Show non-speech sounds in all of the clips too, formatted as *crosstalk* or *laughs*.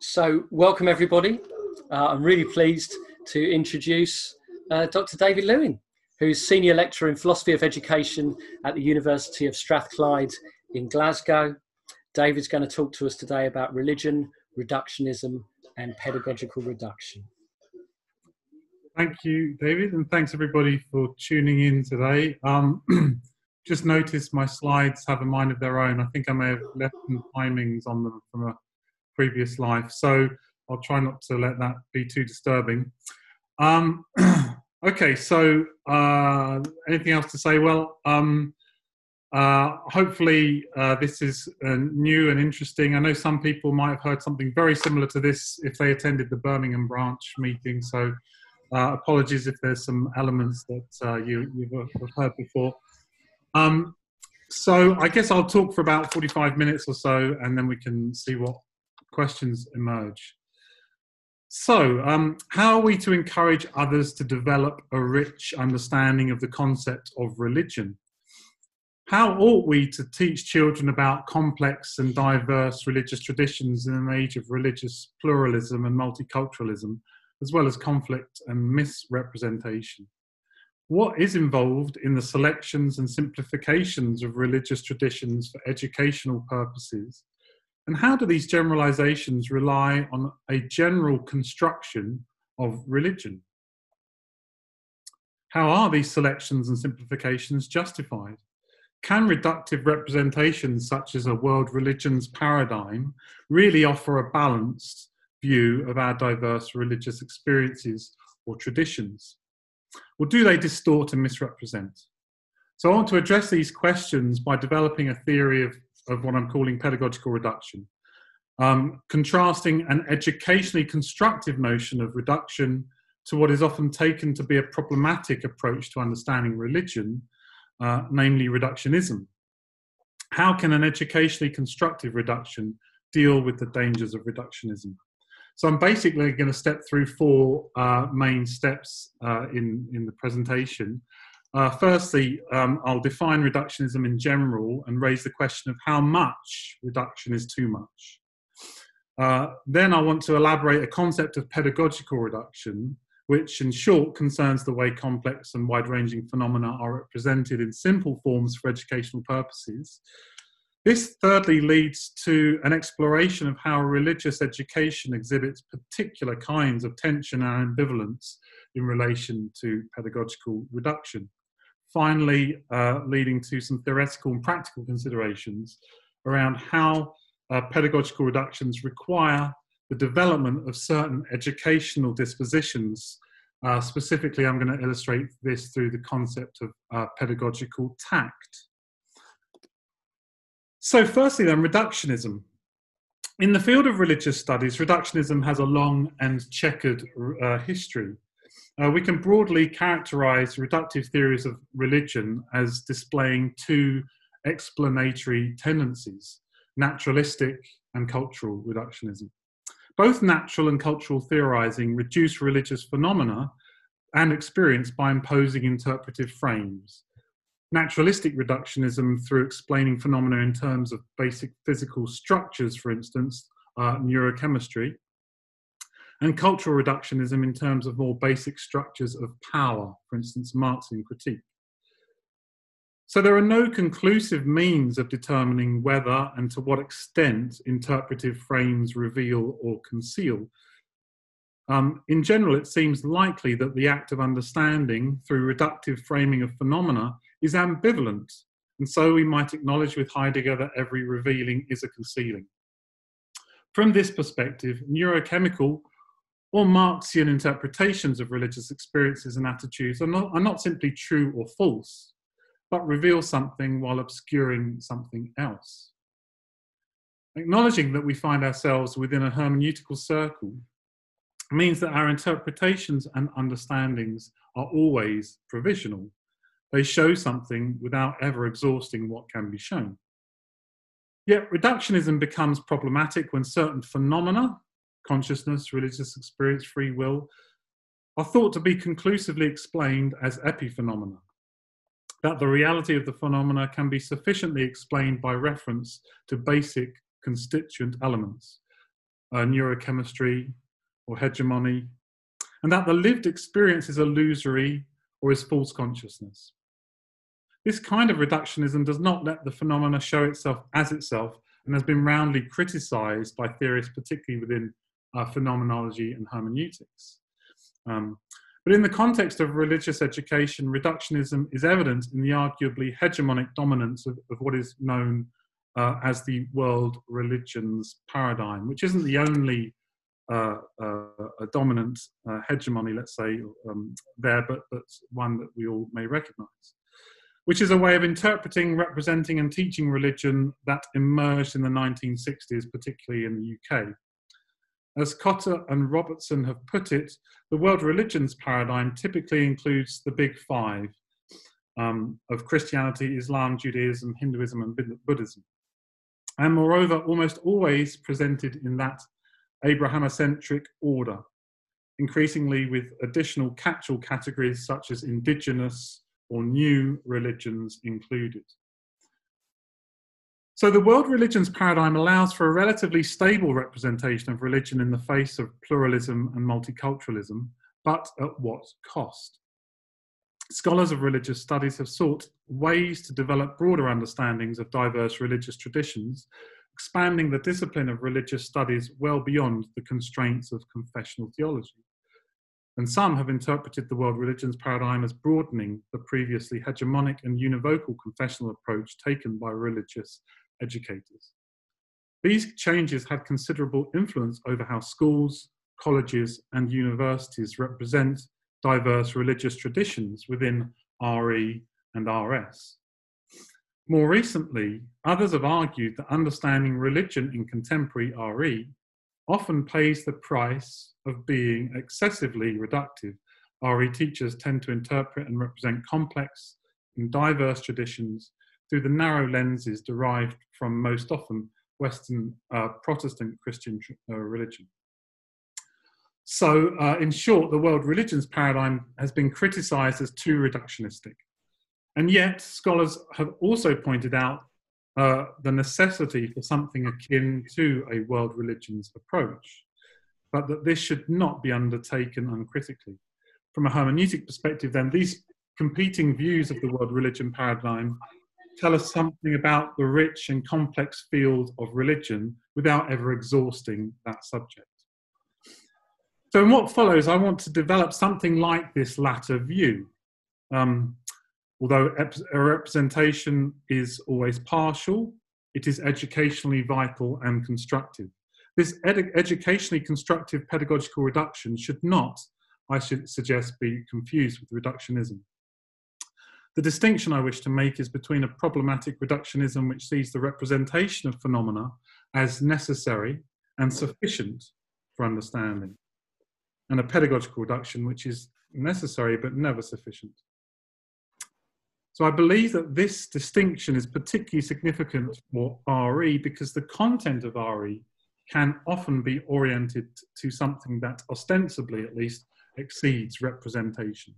So, welcome everybody. Uh, I'm really pleased to introduce uh, Dr. David Lewin, who's Senior Lecturer in Philosophy of Education at the University of Strathclyde in Glasgow. David's going to talk to us today about religion, reductionism, and pedagogical reduction. Thank you, David, and thanks everybody for tuning in today. Um, *clears throat* just noticed my slides have a mind of their own. I think I may have left some timings on them from a previous life, so I'll try not to let that be too disturbing. Um, *clears throat* okay, so uh, anything else to say? Well, um, uh, hopefully uh, this is uh, new and interesting. I know some people might have heard something very similar to this if they attended the Birmingham branch meeting. So uh, apologies if there's some elements that uh, you, have heard before. Um, so I guess I'll talk for about 45 minutes or so, and then we can see what questions emerge. So, um, how are we to encourage others to develop a rich understanding of the concept of religion? How ought we to teach children about complex and diverse religious traditions in an age of religious pluralism and multiculturalism, as well as conflict and misrepresentation. What is involved in the selections and simplifications of religious traditions for educational purposes? And how do these generalizations rely on a general construction of religion? How are these selections and simplifications justified? Can reductive representations such as a world religions paradigm really offer a balanced view of our diverse religious experiences or traditions? Or do they distort and misrepresent? So I want to address these questions by developing a theory of, of what I'm calling pedagogical reduction, um, contrasting an educationally constructive notion of reduction to what is often taken to be a problematic approach to understanding religion, uh, namely reductionism. How can an educationally constructive reduction deal with the dangers of reductionism? So I'm basically going to step through four uh, main steps uh, in, in the presentation. Uh, firstly, um, I'll define reductionism in general and raise the question of how much reduction is too much. Uh, then I want to elaborate a concept of pedagogical reduction, which in short concerns the way complex and wide-ranging phenomena are represented in simple forms for educational purposes. This thirdly leads to an exploration of how religious education exhibits particular kinds of tension and ambivalence in relation to pedagogical reduction. Finally, uh, leading to some theoretical and practical considerations around how uh, pedagogical reductions require the development of certain educational dispositions. Uh, specifically, I'm going to illustrate this through the concept of uh, pedagogical tact. So, firstly, then, reductionism. In the field of religious studies, reductionism has a long and checkered uh, history. Uh, we can broadly characterize reductive theories of religion as displaying two explanatory tendencies naturalistic and cultural reductionism. Both natural and cultural theorizing reduce religious phenomena and experience by imposing interpretive frames naturalistic reductionism through explaining phenomena in terms of basic physical structures, for instance, uh, neurochemistry, and cultural reductionism in terms of more basic structures of power, for instance, Marxian critique. So there are no conclusive means of determining whether and to what extent interpretive frames reveal or conceal. Um, in general, it seems likely that the act of understanding through reductive framing of phenomena is ambivalent, and so we might acknowledge with Heidegger that every revealing is a concealing. From this perspective, neurochemical or Marxian interpretations of religious experiences and attitudes are not, are not simply true or false, but reveal something while obscuring something else. Acknowledging that we find ourselves within a hermeneutical circle means that our interpretations and understandings are always provisional they show something without ever exhausting what can be shown. Yet reductionism becomes problematic when certain phenomena, consciousness, religious experience, free will, are thought to be conclusively explained as epiphenomena. That the reality of the phenomena can be sufficiently explained by reference to basic constituent elements, uh, neurochemistry, or hegemony, and that the lived experience is illusory or is false consciousness. This kind of reductionism does not let the phenomena show itself as itself and has been roundly criticized by theorists, particularly within uh, phenomenology and hermeneutics. Um, but in the context of religious education, reductionism is evident in the arguably hegemonic dominance of, of what is known uh, as the world religions paradigm, which isn't the only uh, uh, a dominant uh, hegemony, let's say, um, there, but, but one that we all may recognize, which is a way of interpreting, representing, and teaching religion that emerged in the 1960s, particularly in the UK. As Cotter and Robertson have put it, the world religions paradigm typically includes the big five um, of Christianity, Islam, Judaism, Hinduism, and Buddhism. And moreover, almost always presented in that Abrahamocentric order, increasingly with additional catch-all categories such as indigenous or new religions included. So the world religions paradigm allows for a relatively stable representation of religion in the face of pluralism and multiculturalism, but at what cost? Scholars of religious studies have sought ways to develop broader understandings of diverse religious traditions, expanding the discipline of religious studies well beyond the constraints of confessional theology. And some have interpreted the world religions paradigm as broadening the previously hegemonic and univocal confessional approach taken by religious educators. These changes had considerable influence over how schools, colleges, and universities represent diverse religious traditions within RE and RS. More recently, others have argued that understanding religion in contemporary RE often pays the price of being excessively reductive. RE teachers tend to interpret and represent complex and diverse traditions through the narrow lenses derived from most often Western uh, Protestant Christian uh, religion. So, uh, in short, the world religions paradigm has been criticized as too reductionistic. And yet, scholars have also pointed out uh, the necessity for something akin to a world religions approach, but that this should not be undertaken uncritically. From a hermeneutic perspective, then, these competing views of the world religion paradigm tell us something about the rich and complex field of religion without ever exhausting that subject. So, in what follows, I want to develop something like this latter view. Um, although a representation is always partial, it is educationally vital and constructive. This ed- educationally constructive pedagogical reduction should not, I should suggest, be confused with reductionism. The distinction I wish to make is between a problematic reductionism which sees the representation of phenomena as necessary and sufficient for understanding, and a pedagogical reduction which is necessary but never sufficient. So I believe that this distinction is particularly significant for RE because the content of RE can often be oriented to something that ostensibly at least exceeds representation.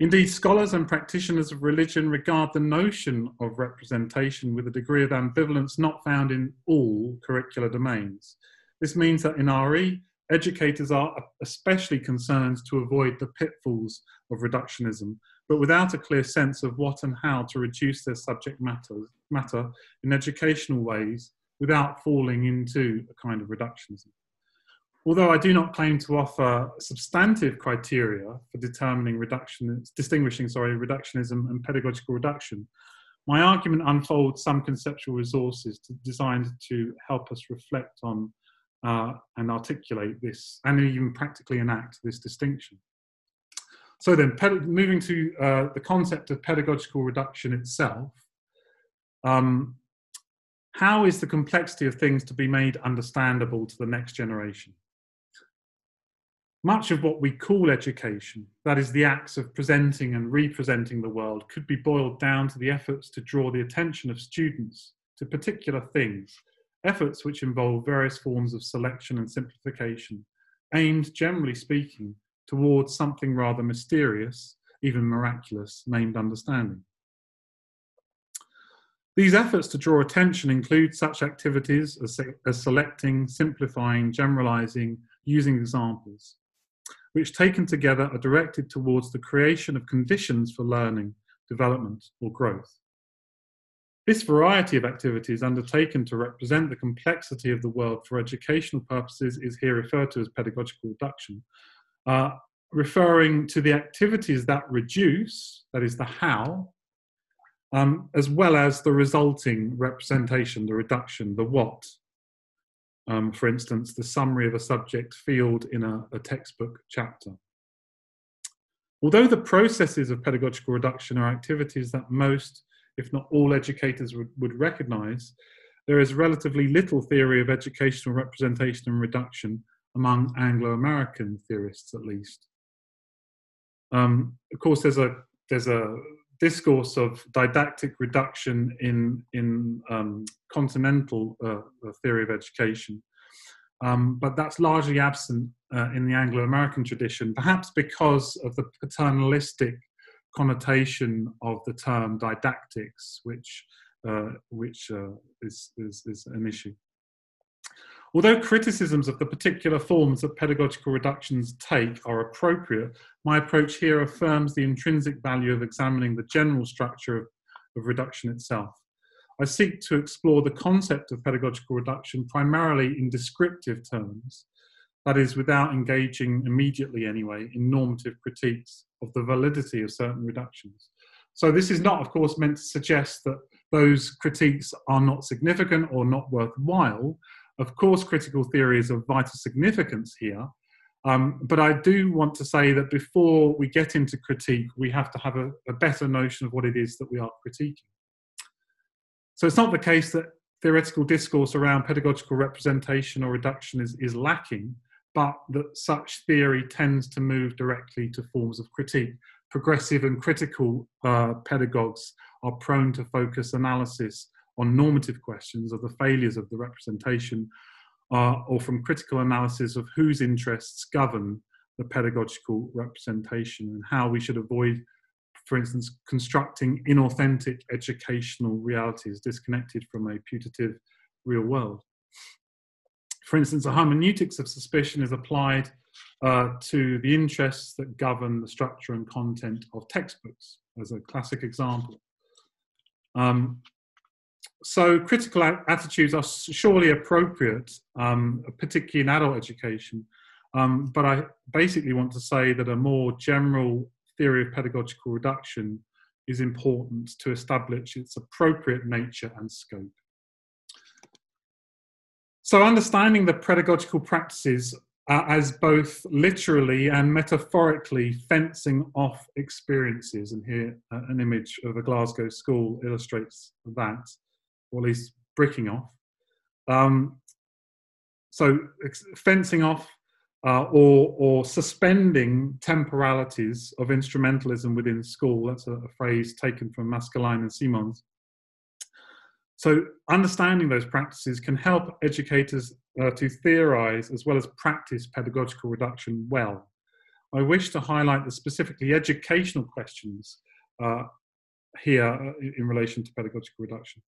Indeed, scholars and practitioners of religion regard the notion of representation with a degree of ambivalence not found in all curricular domains. This means that in RE, educators are especially concerned to avoid the pitfalls of reductionism, but without a clear sense of what and how to reduce their subject matter, matter in educational ways without falling into a kind of reductionism. Although I do not claim to offer substantive criteria for determining reduction, distinguishing sorry, reductionism and pedagogical reduction, my argument unfolds some conceptual resources to, designed to help us reflect on uh, and articulate this, and even practically enact this distinction. So then, moving to uh, the concept of pedagogical reduction itself, um, how is the complexity of things to be made understandable to the next generation? Much of what we call education, that is, the acts of presenting and representing the world, could be boiled down to the efforts to draw the attention of students to particular things, efforts which involve various forms of selection and simplification, aimed, generally speaking, towards something rather mysterious, even miraculous, named understanding. These efforts to draw attention include such activities as, as selecting, simplifying, generalizing, using examples, which taken together are directed towards the creation of conditions for learning, development, or growth. This variety of activities undertaken to represent the complexity of the world for educational purposes is here referred to as pedagogical reduction, uh, referring to the activities that reduce, that is the how, um, as well as the resulting representation, the reduction, the what. Um, for instance, the summary of a subject field in a, a textbook chapter. Although the processes of pedagogical reduction are activities that most, if not all educators would, would recognize, there is relatively little theory of educational representation and reduction among Anglo-American theorists at least. Um, of course, there's a there's a discourse of didactic reduction in in um, continental uh, theory of education, um, but that's largely absent uh, in the Anglo-American tradition, perhaps because of the paternalistic connotation of the term didactics, which uh, which uh, is, is, is an issue. Although criticisms of the particular forms that pedagogical reductions take are appropriate, my approach here affirms the intrinsic value of examining the general structure of, of reduction itself. I seek to explore the concept of pedagogical reduction primarily in descriptive terms, that is, without engaging immediately anyway in normative critiques of the validity of certain reductions. So, this is not, of course, meant to suggest that those critiques are not significant or not worthwhile, of course, critical theory is of vital significance here, um, but I do want to say that before we get into critique, we have to have a, a, better notion of what it is that we are critiquing. So it's not the case that theoretical discourse around pedagogical representation or reduction is, is lacking, but that such theory tends to move directly to forms of critique. Progressive and critical uh, pedagogues are prone to focus analysis on normative questions of the failures of the representation uh, or from critical analysis of whose interests govern the pedagogical representation and how we should avoid, for instance, constructing inauthentic educational realities disconnected from a putative real world. For instance, a hermeneutics of suspicion is applied uh, to the interests that govern the structure and content of textbooks, as a classic example. Um, so critical attitudes are surely appropriate, um, particularly in adult education. Um, but I basically want to say that a more general theory of pedagogical reduction is important to establish its appropriate nature and scope. So understanding the pedagogical practices uh, as both literally and metaphorically fencing off experiences, and here uh, an image of a Glasgow school illustrates that, or at least bricking off. Um, so fencing off uh, or, or suspending temporalities of instrumentalism within school. That's a, a phrase taken from Masschelein and Simons. So understanding those practices can help educators uh, to theorize as well as practice pedagogical reduction well. I wish to highlight the specifically educational questions uh, here uh, in relation to pedagogical reduction.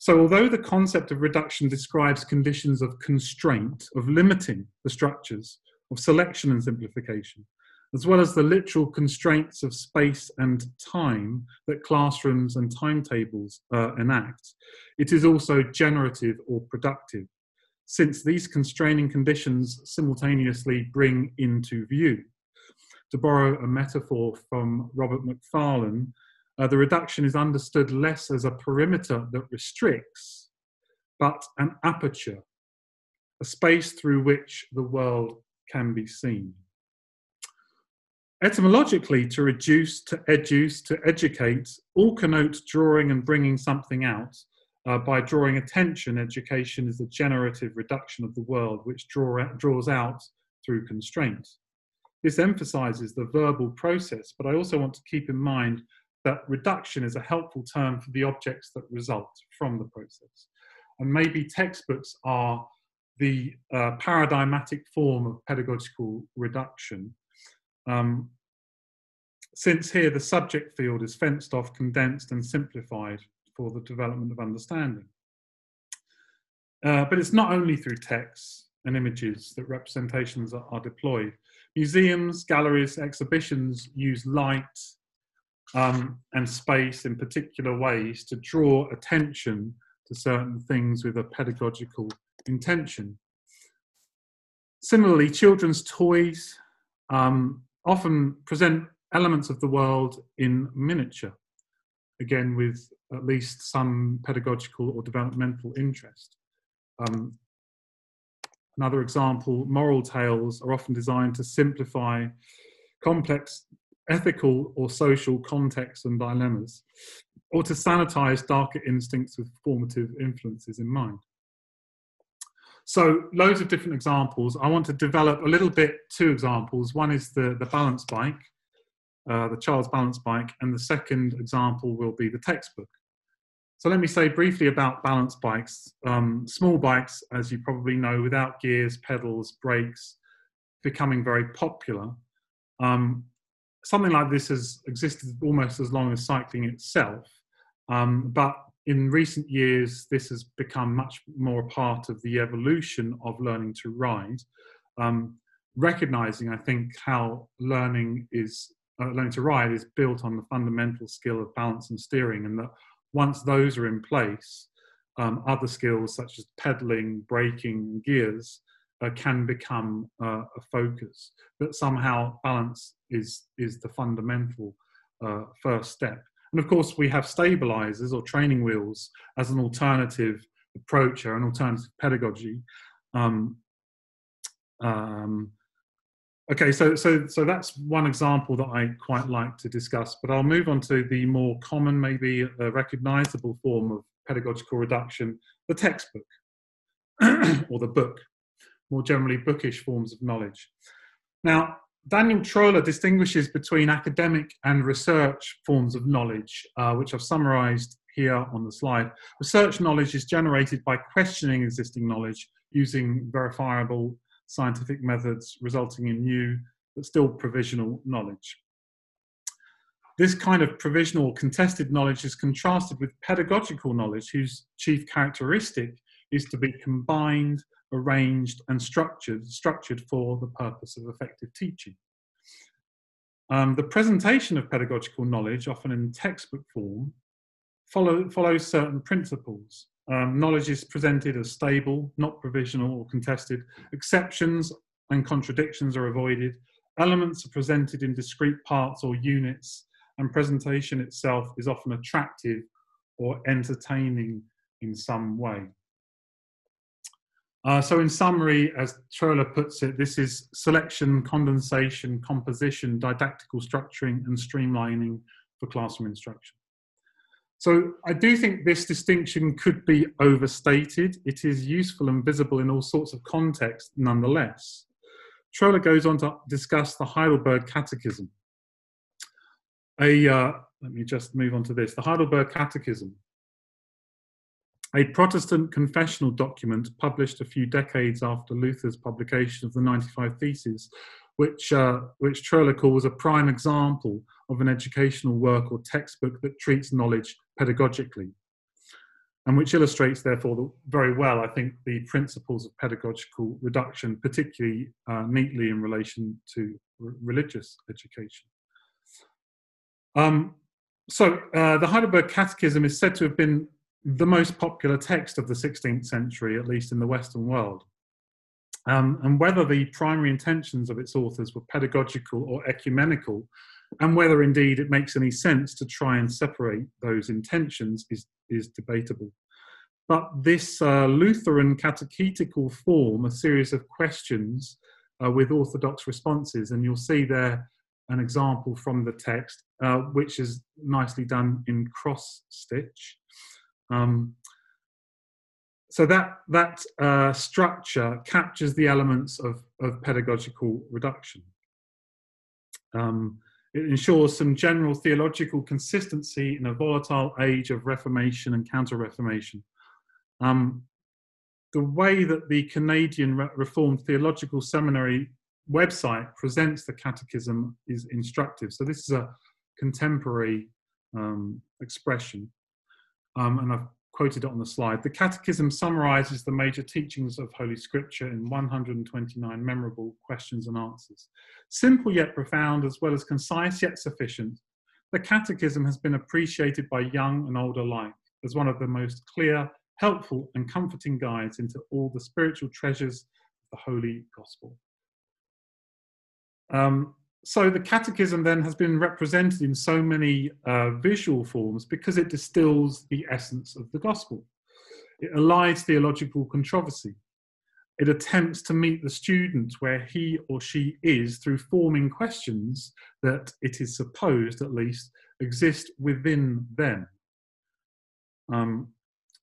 So, although the concept of reduction describes conditions of constraint, of limiting the structures, of selection and simplification, as well as the literal constraints of space and time that classrooms and timetables uh, enact, it is also generative or productive, since these constraining conditions simultaneously bring into view. To borrow a metaphor from Robert Macfarlane, uh, the reduction is understood less as a perimeter that restricts, but an aperture, a space through which the world can be seen. Etymologically, to reduce, to educe, to educate, all connote drawing and bringing something out. Uh, by drawing attention, education is the generative reduction of the world, which draw, draws out through constraint. This emphasizes the verbal process, but I also want to keep in mind that reduction is a helpful term for the objects that result from the process. And maybe textbooks are the uh, paradigmatic form of pedagogical reduction. Um, since here the subject field is fenced off, condensed, and simplified for the development of understanding. Uh, but it's not only through texts and images that representations are, are deployed. Museums, galleries, exhibitions use light um, and space in particular ways to draw attention to certain things with a pedagogical intention. Similarly, children's toys um, often present elements of the world in miniature, again with at least some pedagogical or developmental interest. Um, another example, moral tales are often designed to simplify complex ethical or social contexts and dilemmas, or to sanitize darker instincts with formative influences in mind. So loads of different examples. I want to develop a little bit two examples. One is the, the balance bike, uh, the child's balance bike, and the second example will be the textbook. So let me say briefly about balance bikes. Um, small bikes, as you probably know, without gears, pedals, brakes, becoming very popular. Um, something like this has existed almost as long as cycling itself, um, but in recent years, this has become much more part of the evolution of learning to ride. Um, recognizing, I think, how learning is uh, learning to ride is built on the fundamental skill of balance and steering, and that once those are in place, um, other skills such as pedaling, braking, gears uh, can become uh, a focus. But somehow balance is, is the fundamental uh, first step. And of course, we have stabilizers or training wheels as an alternative approach or an alternative pedagogy. Um, um, Okay, so so so that's one example that I quite like to discuss, but I'll move on to the more common, maybe uh, recognizable form of pedagogical reduction, the textbook *clears throat* or the book, more generally bookish forms of knowledge. Now, Daniel Tröhler distinguishes between academic and research forms of knowledge, uh, which I've summarized here on the slide. Research knowledge is generated by questioning existing knowledge using verifiable scientific methods resulting in new but still provisional knowledge. This kind of provisional contested knowledge is contrasted with pedagogical knowledge whose chief characteristic is to be combined, arranged and structured, structured for the purpose of effective teaching. Um, the presentation of pedagogical knowledge, often in textbook form, follow, follows certain principles. Um, knowledge is presented as stable, not provisional or contested. Exceptions and contradictions are avoided. Elements are presented in discrete parts or units, and presentation itself is often attractive or entertaining in some way. Uh, so in summary, as Tröhler puts it, this is selection, condensation, composition, didactical structuring and streamlining for classroom instruction. So I do think this distinction could be overstated. It is useful and visible in all sorts of contexts nonetheless. Tröhler goes on to discuss the Heidelberg Catechism. A, uh, let me just move on to this. The Heidelberg Catechism, a Protestant confessional document published a few decades after Luther's publication of the 95 Theses, which, uh, which Tröhler calls a prime example of an educational work or textbook that treats knowledge pedagogically, and which illustrates, therefore, the, very well, I think, the principles of pedagogical reduction, particularly uh, neatly in relation to religious education. Um, so, uh, the Heidelberg Catechism is said to have been the most popular text of the 16th century, at least in the Western world. Um, and whether the primary intentions of its authors were pedagogical or ecumenical and whether indeed it makes any sense to try and separate those intentions is, is debatable. But this uh, Lutheran catechetical form, a series of questions uh, with orthodox responses, and you'll see there an example from the text, uh, which is nicely done in cross stitch. Um, so that that uh, structure captures the elements of, of pedagogical reduction. Um, it ensures some general theological consistency in a volatile age of Reformation and Counter Reformation. Um, the way that the Canadian Reformed Theological Seminary website presents the catechism is instructive. So, this is a contemporary um, expression. Um, and I've quoted it on the slide. The Catechism summarizes the major teachings of Holy Scripture in 129 memorable questions and answers. Simple yet profound, as well as concise yet sufficient, the Catechism has been appreciated by young and old alike as one of the most clear, helpful, and comforting guides into all the spiritual treasures of the Holy Gospel. Um, so the catechism then has been represented in so many uh, visual forms because it distills the essence of the gospel. It elides theological controversy. It attempts to meet the student where he or she is through forming questions that it is supposed, at least, exist within them. Um,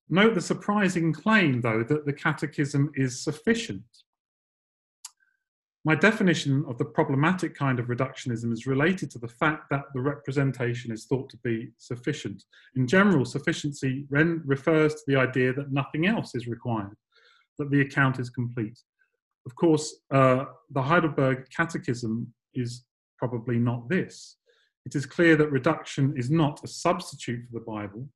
note the surprising claim, though, that the catechism is sufficient. My definition of the problematic kind of reductionism is related to the fact that the representation is thought to be sufficient. In general, sufficiency refers to the idea that nothing else is required, that the account is complete. Of course, uh, the Heidelberg Catechism is probably not this. It is clear that reduction is not a substitute for the Bible,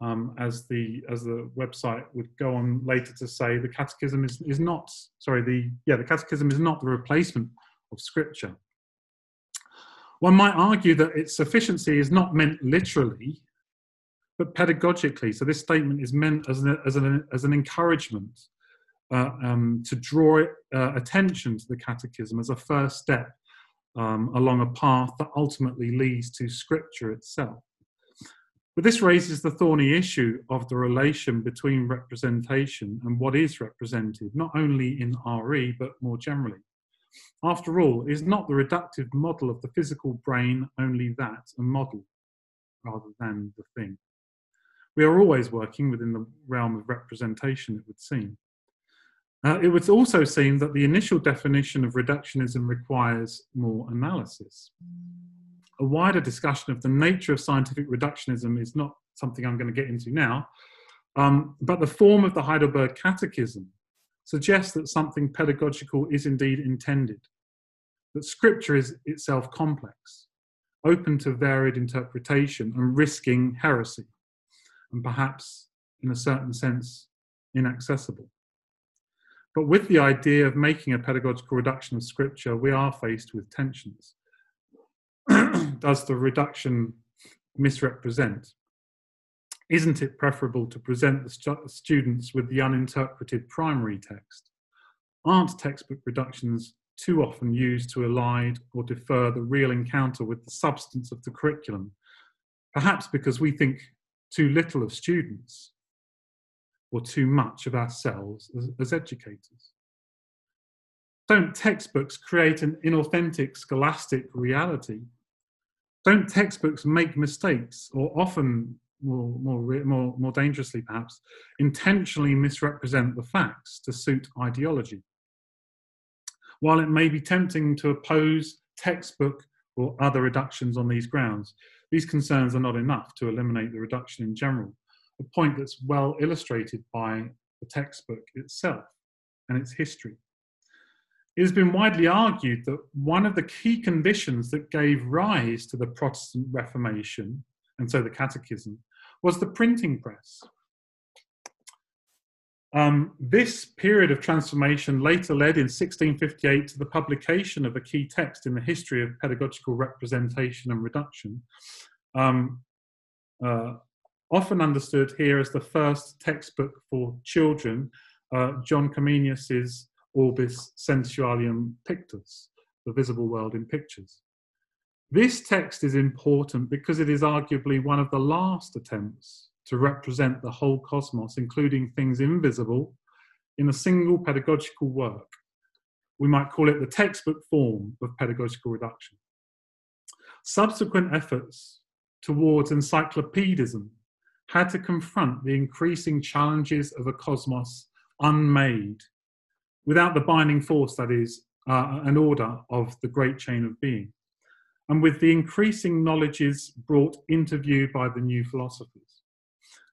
um, as the as the website would go on later to say, the Catechism is, is not sorry the yeah the Catechism is not the replacement of Scripture. One might argue that its sufficiency is not meant literally, but pedagogically. So this statement is meant as an as an as an encouragement uh, um, to draw uh, attention to the Catechism as a first step um, along a path that ultimately leads to Scripture itself. But this raises the thorny issue of the relation between representation and what is represented, not only in RE, but more generally. After all, is not the reductive model of the physical brain only that, a model, rather than the thing? We are always working within the realm of representation, it would seem. Uh, it would also seem that the initial definition of reductionism requires more analysis a wider discussion of the nature of scientific reductionism is not something I'm going to get into now. Um, but the form of the Heidelberg Catechism suggests that something pedagogical is indeed intended, that scripture is itself complex, open to varied interpretation and risking heresy, and perhaps, in a certain sense, inaccessible. But with the idea of making a pedagogical reduction of scripture, we are faced with tensions. *clears throat* does the reduction misrepresent? Isn't it preferable to present the stu- students with the uninterpreted primary text? Aren't textbook reductions too often used to elide or defer the real encounter with the substance of the curriculum? Perhaps because we think too little of students or too much of ourselves as, as educators. Don't textbooks create an inauthentic scholastic reality don't textbooks make mistakes or often more, more, more, more dangerously perhaps, intentionally misrepresent the facts to suit ideology? While it may be tempting to oppose textbook or other reductions on these grounds, these concerns are not enough to eliminate the reduction in general, a point that's well illustrated by the textbook itself and its history. It has been widely argued that one of the key conditions that gave rise to the Protestant Reformation, and so the Catechism, was the printing press. Um, this period of transformation later led in 1658 to the publication of a key text in the history of pedagogical representation and reduction, um, uh, often understood here as the first textbook for children, uh, John Comenius's orbis sensualium pictus, the visible world in pictures. This text is important because it is arguably one of the last attempts to represent the whole cosmos, including things invisible, in a single pedagogical work. We might call it the textbook form of pedagogical reduction. Subsequent efforts towards encyclopedism had to confront the increasing challenges of a cosmos unmade without the binding force that is uh, an order of the great chain of being, and with the increasing knowledges brought into view by the new philosophers.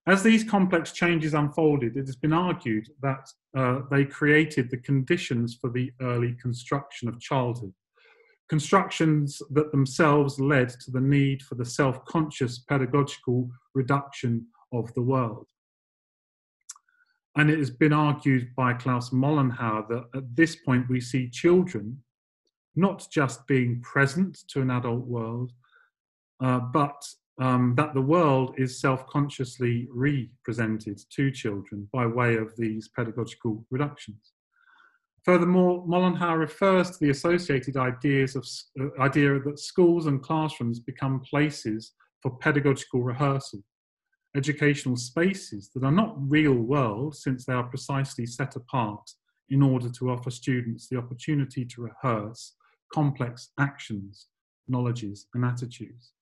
As these complex changes unfolded, it has been argued that uh, they created the conditions for the early construction of childhood, constructions that themselves led to the need for the self conscious pedagogical reduction of the world. And it has been argued by Klaus Mollenhauer that at this point we see children not just being present to an adult world, uh, but um, that the world is self consciously represented to children by way of these pedagogical reductions. Furthermore, Mollenhauer refers to the associated ideas of, uh, idea that schools and classrooms become places for pedagogical rehearsal, educational spaces that are not real world since they are precisely set apart in order to offer students the opportunity to rehearse complex actions, knowledges, and attitudes.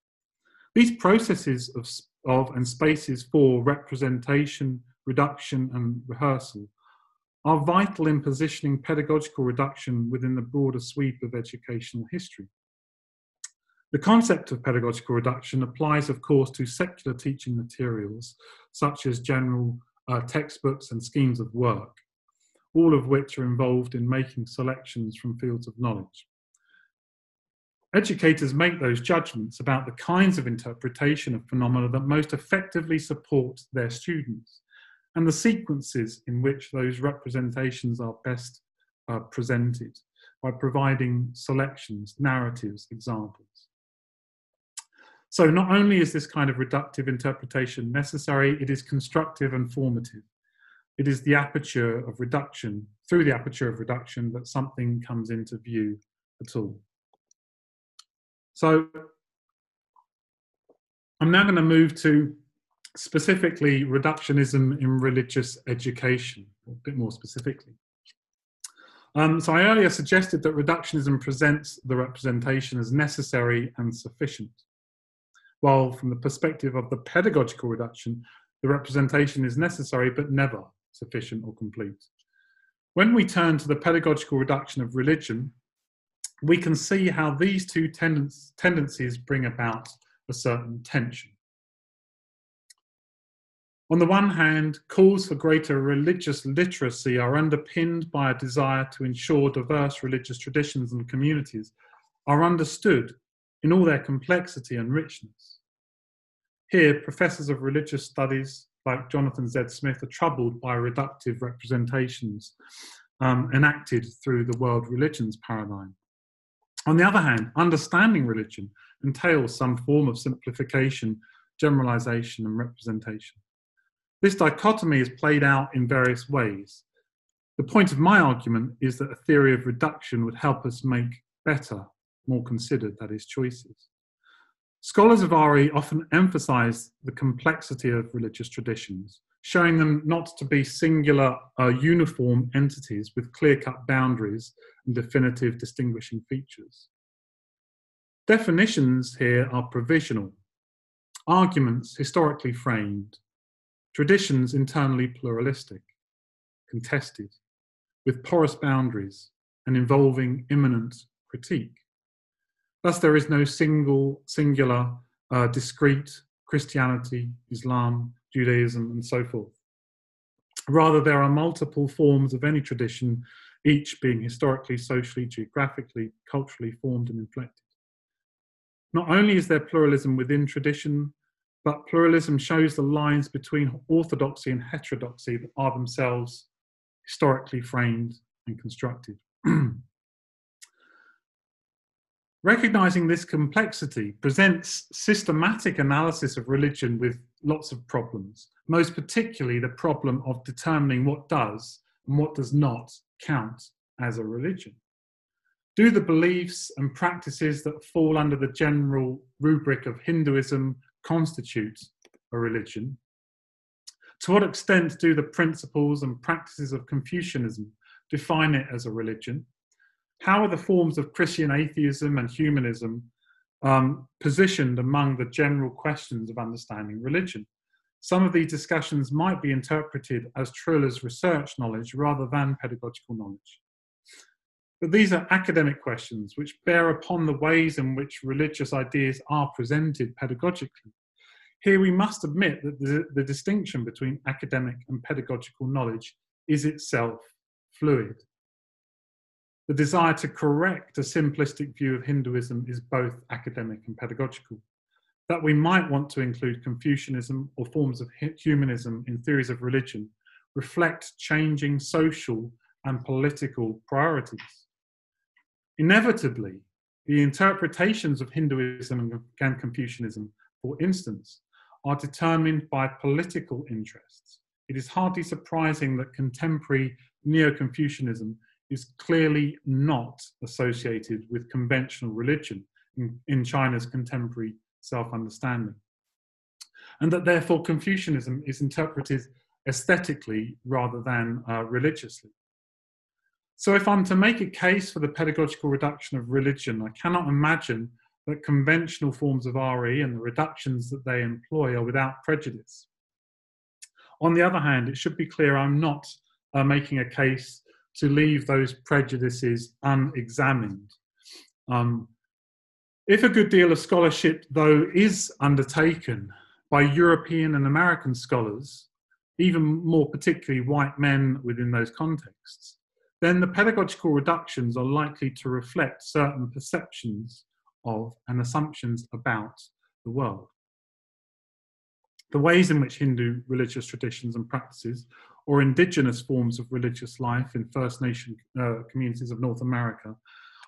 These processes of, of and spaces for representation, reduction, and rehearsal are vital in positioning pedagogical reduction within the broader sweep of educational history. The concept of pedagogical reduction applies, of course, to secular teaching materials, such as general uh, textbooks and schemes of work, all of which are involved in making selections from fields of knowledge. Educators make those judgments about the kinds of interpretation of phenomena that most effectively support their students and the sequences in which those representations are best uh, presented by providing selections, narratives, examples. So, not only is this kind of reductive interpretation necessary, it is constructive and formative. It is the aperture of reduction, through the aperture of reduction, that something comes into view at all. So I'm now going to move to specifically reductionism in religious education, a bit more specifically. Um, so I earlier suggested that reductionism presents the representation as necessary and sufficient, while from the perspective of the pedagogical reduction, the representation is necessary but never sufficient or complete. When we turn to the pedagogical reduction of religion, we can see how these two tendencies bring about a certain tension. On the one hand, calls for greater religious literacy are underpinned by a desire to ensure diverse religious traditions and communities are understood in all their complexity and richness. Here, professors of religious studies like Jonathan Z. Smith are troubled by reductive representations um, enacted through the world religions paradigm. On the other hand, understanding religion entails some form of simplification, generalization, and representation. This dichotomy is played out in various ways. The point of my argument is that a theory of reduction would help us make better, more considered, that is, choices. Scholars of RE often emphasize the complexity of religious traditions, showing them not to be singular, uh, uniform entities with clear cut boundaries and definitive distinguishing features. Definitions here are provisional, arguments historically framed, traditions internally pluralistic, contested, with porous boundaries and involving immanent critique. Thus, there is no single, singular, uh, discrete Christianity, Islam, Judaism, and so forth. Rather, there are multiple forms of any tradition, each being historically, socially, geographically, culturally formed and inflected. Not only is there pluralism within tradition, but pluralism shows the lines between orthodoxy and heterodoxy that are themselves historically framed and constructed. *clears throat* Recognizing this complexity presents systematic analysis of religion with lots of problems, most particularly the problem of determining what does and what does not count as a religion. Do the beliefs and practices that fall under the general rubric of Hinduism constitute a religion? To what extent do the principles and practices of Confucianism define it as a religion? How are the forms of Christian atheism and humanism um, positioned among the general questions of understanding religion? Some of these discussions might be interpreted as Tröhler's research knowledge rather than pedagogical knowledge. But these are academic questions which bear upon the ways in which religious ideas are presented pedagogically. Here we must admit that the, the distinction between academic and pedagogical knowledge is itself fluid. The desire to correct a simplistic view of Hinduism is both academic and pedagogical. that we might want to include Confucianism or forms of humanism in theories of religion reflect changing social and political priorities. Inevitably, the interpretations of Hinduism and Confucianism, for instance, are determined by political interests. It is hardly surprising that contemporary Neo Confucianism is clearly not associated with conventional religion in, in China's contemporary self understanding. And that therefore Confucianism is interpreted aesthetically rather than uh, religiously. So, if I'm to make a case for the pedagogical reduction of religion, I cannot imagine that conventional forms of RE and the reductions that they employ are without prejudice. On the other hand, it should be clear I'm not uh, making a case to leave those prejudices unexamined. Um, if a good deal of scholarship, though, is undertaken by European and American scholars, even more particularly white men within those contexts, then the pedagogical reductions are likely to reflect certain perceptions of and assumptions about the world. The ways in which Hindu religious traditions and practices, or indigenous forms of religious life in First Nation uh, communities of North America,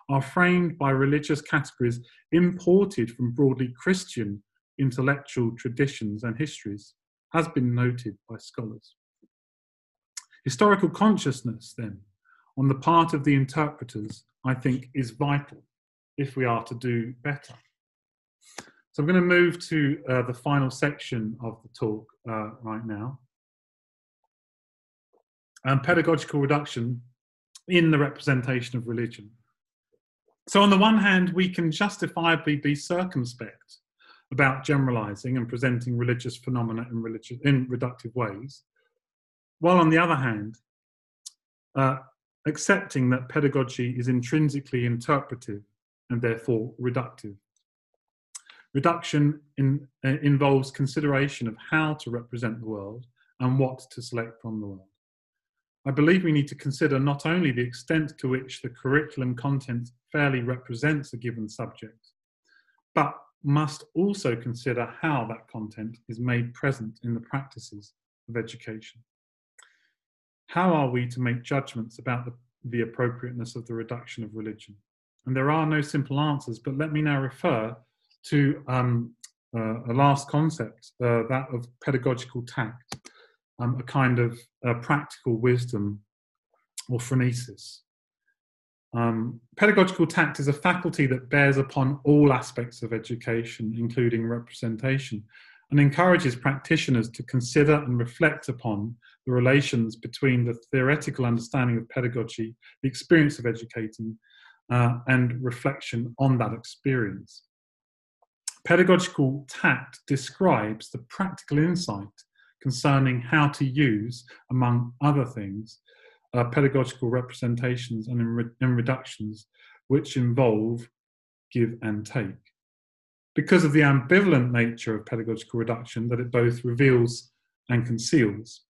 are framed by religious categories imported from broadly Christian intellectual traditions and histories, has been noted by scholars. Historical consciousness, then, on the part of the interpreters, I think, is vital if we are to do better. So I'm going to move to uh, the final section of the talk uh, right now. Um, pedagogical reduction in the representation of religion. So, on the one hand, we can justifiably be circumspect about generalizing and presenting religious phenomena in, religious, in reductive ways, while on the other hand, uh, accepting that pedagogy is intrinsically interpretive and therefore reductive. Reduction in, uh, involves consideration of how to represent the world and what to select from the world. I believe we need to consider not only the extent to which the curriculum content fairly represents a given subject, but must also consider how that content is made present in the practices of education. How are we to make judgments about the, the appropriateness of the reduction of religion? And there are no simple answers, but let me now refer to um, uh, a last concept, uh, that of pedagogical tact, um, a kind of practical wisdom or phronesis. Um, pedagogical tact is a faculty that bears upon all aspects of education, including representation, and encourages practitioners to consider and reflect upon the relations between the theoretical understanding of pedagogy, the experience of educating, uh, and reflection on that experience. Pedagogical tact describes the practical insight concerning how to use, among other things, uh, pedagogical representations and, re- and reductions which involve give and take. Because of the ambivalent nature of pedagogical reduction that it both reveals and conceals,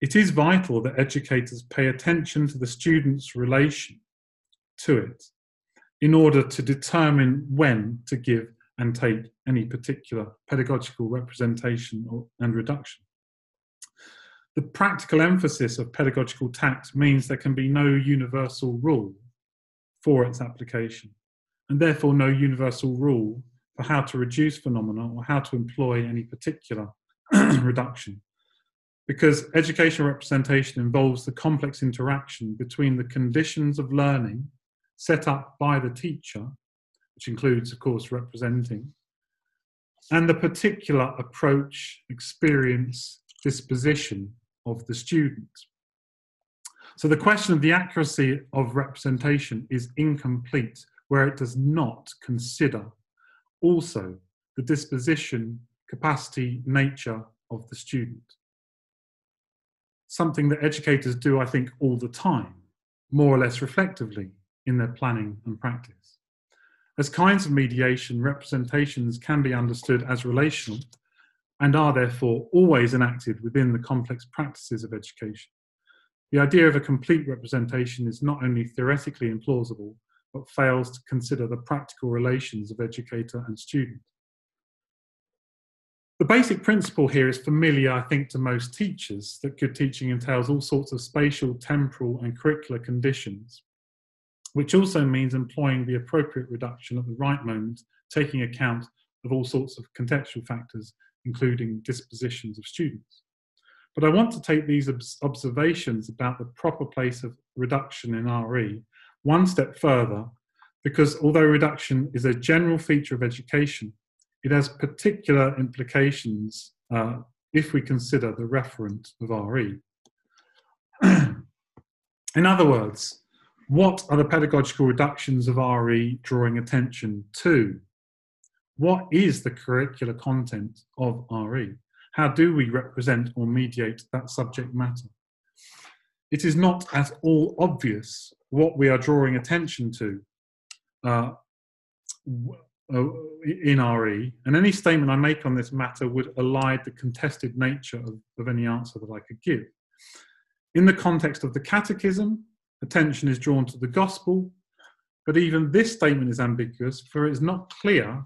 it is vital that educators pay attention to the student's relation to it in order to determine when to give and take any particular pedagogical representation or, and reduction. The practical emphasis of pedagogical tact means there can be no universal rule for its application, and therefore no universal rule for how to reduce phenomena or how to employ any particular *clears throat* reduction. Because educational representation involves the complex interaction between the conditions of learning set up by the teacher, which includes, of course, representing, and the particular approach, experience, disposition of the student. So the question of the accuracy of representation is incomplete where it does not consider also the disposition, capacity, nature of the student. Something that educators do, I think, all the time, more or less reflectively in their planning and practice. As kinds of mediation, representations can be understood as relational and are therefore always enacted within the complex practices of education. The idea of a complete representation is not only theoretically implausible, but fails to consider the practical relations of educator and student. The basic principle here is familiar, I think, to most teachers that good teaching entails all sorts of spatial, temporal, and curricular conditions, which also means employing the appropriate reduction at the right moment, taking account of all sorts of contextual factors, including dispositions of students. But I want to take these observations about the proper place of reduction in RE one step further because although reduction is a general feature of education, it has particular implications uh, if we consider the referent of RE. *clears throat* In other words, what are the pedagogical reductions of RE drawing attention to? What is the curricular content of RE? How do we represent or mediate that subject matter? It is not at all obvious what we are drawing attention to uh, uh, in RE, and any statement I make on this matter would elide the contested nature of, of any answer that I could give. In the context of the catechism, attention is drawn to the gospel, but even this statement is ambiguous, for it is not clear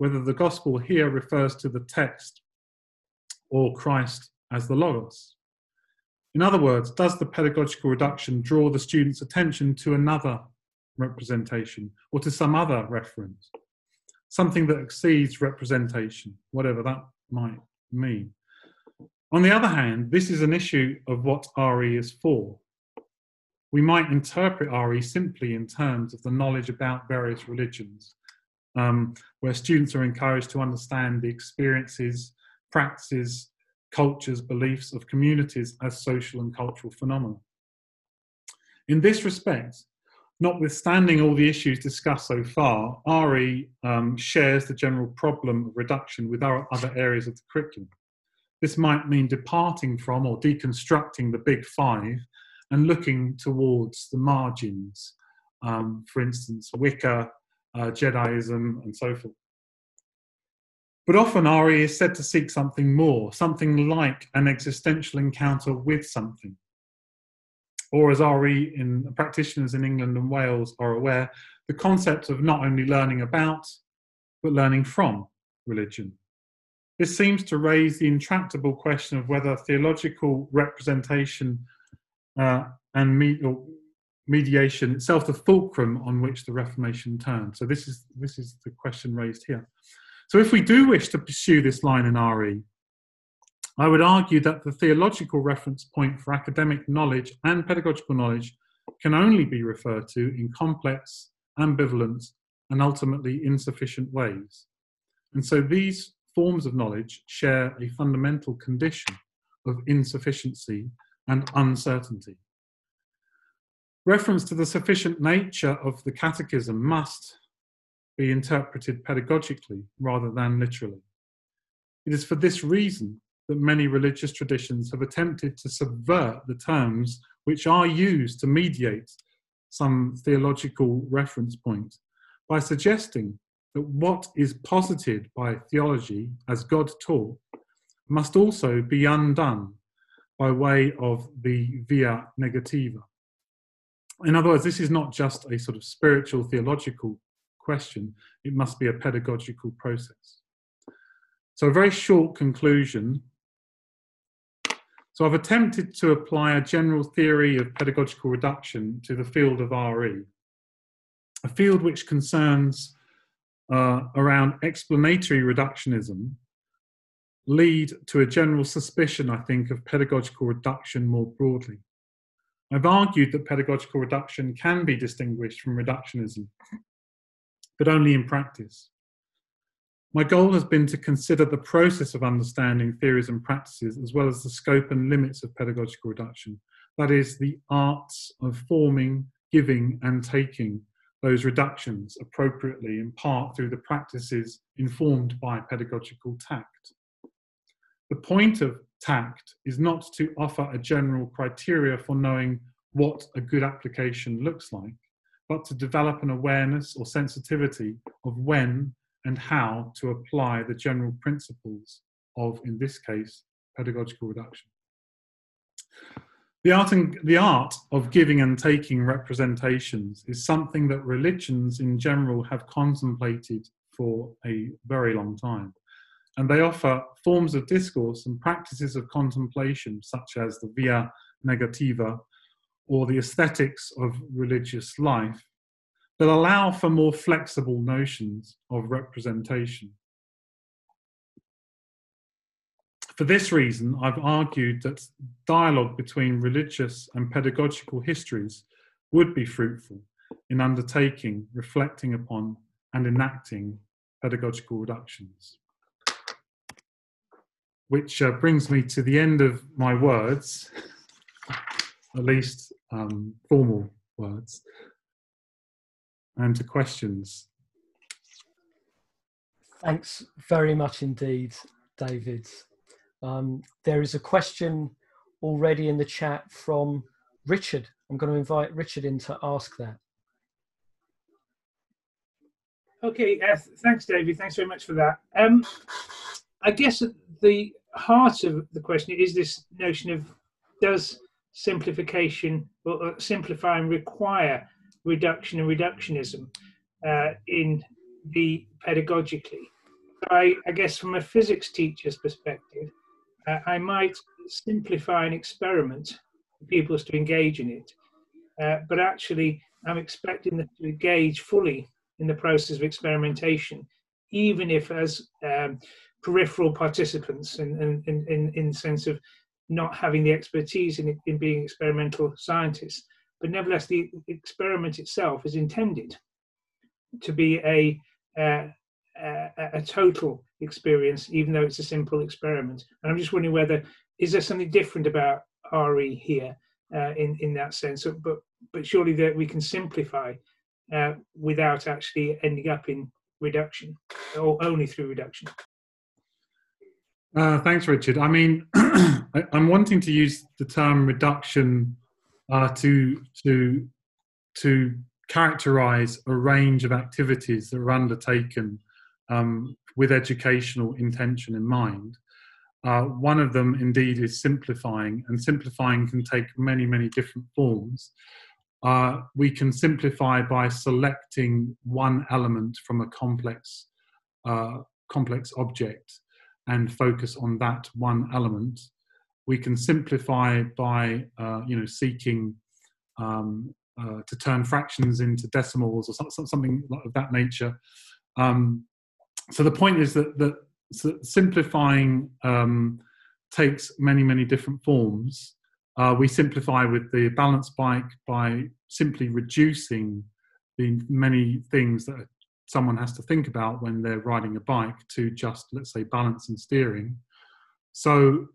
whether the gospel here refers to the text or Christ as the Logos. In other words, does the pedagogical reduction draw the student's attention to another representation or to some other reference? Something that exceeds representation, whatever that might mean. On the other hand, this is an issue of what RE is for. We might interpret RE simply in terms of the knowledge about various religions, um, where students are encouraged to understand the experiences, practices, cultures, beliefs of communities as social and cultural phenomena. In this respect, notwithstanding all the issues discussed so far, RE um, shares the general problem of reduction with our other areas of the curriculum. This might mean departing from or deconstructing the big five and looking towards the margins, um, for instance, Wicca, uh, Jediism, and so forth. But often RE is said to seek something more, something like an existential encounter with something. Or as RE in practitioners in England and Wales are aware, the concept of not only learning about, but learning from religion. This seems to raise the intractable question of whether theological representation uh, and me- mediation itself the fulcrum on which the Reformation turned. So this is this is the question raised here. So, if we do wish to pursue this line in RE, I would argue that the theological reference point for academic knowledge and pedagogical knowledge can only be referred to in complex, ambivalent, and ultimately insufficient ways. And so these forms of knowledge share a fundamental condition of insufficiency and uncertainty. Reference to the sufficient nature of the catechism must, be interpreted pedagogically rather than literally. It is for this reason that many religious traditions have attempted to subvert the terms which are used to mediate some theological reference point by suggesting that what is posited by theology as God taught must also be undone by way of the via negativa. In other words, this is not just a sort of spiritual theological question, it must be a pedagogical process. So, a very short conclusion. So, I've attempted to apply a general theory of pedagogical reduction to the field of RE, a field which concerns uh, around explanatory reductionism lead to a general suspicion, I think, of pedagogical reduction more broadly. I've argued that pedagogical reduction can be distinguished from reductionism but only in practice. My goal has been to consider the process of understanding theories and practices as well as the scope and limits of pedagogical reduction, that is, the arts of forming, giving, and taking those reductions appropriately, in part through the practices informed by pedagogical tact. The point of tact is not to offer a general criteria for knowing what a good application looks like, but to develop an awareness or sensitivity of when and how to apply the general principles of, in this case, pedagogical reduction. The art, and, the art of giving and taking representations is something that religions in general have contemplated for a very long time. And they offer forms of discourse and practices of contemplation, such as the via negativa or the aesthetics of religious life, that allow for more flexible notions of representation. For this reason, I've argued that dialogue between religious and pedagogical histories would be fruitful in undertaking, reflecting upon, and enacting pedagogical reductions. Which uh, brings me to the end of my words, at least um, formal words, and to questions. Thanks very much indeed, David. Um, there is a question already in the chat from Richard. I'm going to invite Richard in to ask that. Okay, uh, thanks, David. Thanks very much for that. Um, I guess the heart of the question is this notion of does simplification or simplifying require reduction and reductionism uh, in the pedagogically? I, I, guess from a physics teacher's perspective, uh, I might simplify an experiment for pupils to engage in it, uh, but actually I'm expecting them to engage fully in the process of experimentation, even if as um, peripheral participants in, in, in, in sense of not having the expertise in, in being experimental scientists. But nevertheless, the experiment itself is intended to be a, uh, a, a total experience, even though it's a simple experiment. And I'm just wondering whether is there something different about RE here uh, in in that sense? But but surely that we can simplify uh, without actually ending up in reduction or only through reduction. Uh, thanks, Richard. I mean, *clears throat* I, am wanting to use the term reduction uh, to to to characterize a range of activities that are undertaken um, with educational intention in mind. Uh, one of them, indeed, is simplifying, and simplifying can take many, many different forms. Uh, we can simplify by selecting one element from a complex uh, complex object and focus on that one element. We can simplify by uh, you know seeking um, uh, to turn fractions into decimals or something of that nature. Um, so the point is that that simplifying um, takes many many different forms uh, we simplify with the balance bike by simply reducing the many things that someone has to think about when they're riding a bike to just, let's say, balance and steering. So,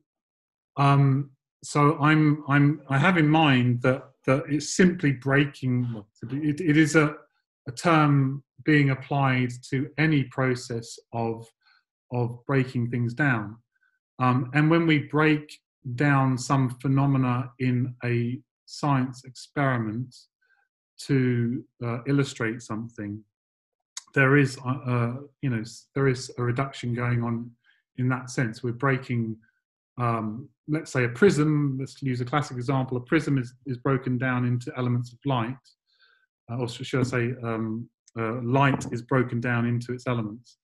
um, so I'm, I'm, I have in mind that that it's simply breaking. It, it is a, a term being applied to any process of of breaking things down. Um, and when we break down some phenomena in a science experiment to uh, illustrate something, there is, uh, uh, you know, there is a reduction going on in that sense. We're breaking, um, let's say, a prism. Let's use a classic example. A prism is, is broken down into elements of light, uh, or should I say, um, uh, light is broken down into its elements.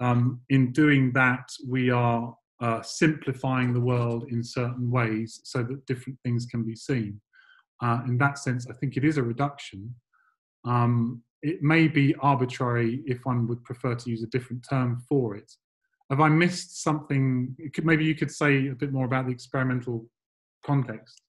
Um, in doing that, we are uh, simplifying the world in certain ways so that different things can be seen. Uh, in that sense, I think it is a reduction. Um, it may be arbitrary if one would prefer to use a different term for it. Have I missed something? Maybe you could say a bit more about the experimental context.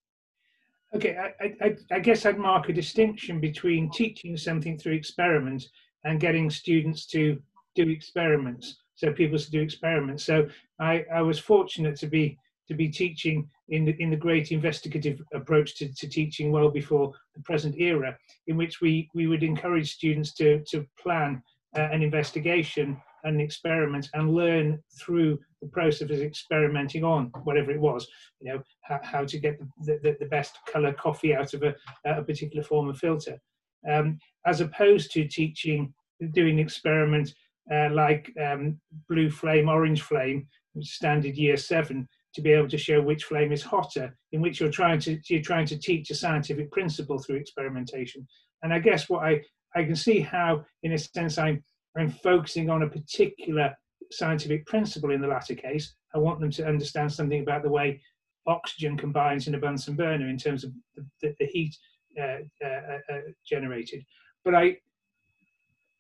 Okay, I, I, I, guess I'd mark a distinction between teaching something through experiment and getting students to do experiments so people to do experiments. So I, I was fortunate to be to be teaching in the, in the great investigative approach to, to teaching well before the present era, in which we, we would encourage students to, to plan uh, an investigation, an experiment, and learn through the process of experimenting on whatever it was, you know, how, how to get the, the, the best color coffee out of a, a particular form of filter. Um, as opposed to teaching, doing experiments uh, like um, blue flame, orange flame, standard year seven, to be able to show which flame is hotter, in which you're trying to you're trying to teach a scientific principle through experimentation. And I guess what I I can see how, in a sense, I'm I'm focusing on a particular scientific principle in the latter case. I want them to understand something about the way oxygen combines in a Bunsen burner in terms of the, the, heat uh, uh, uh, generated. But I,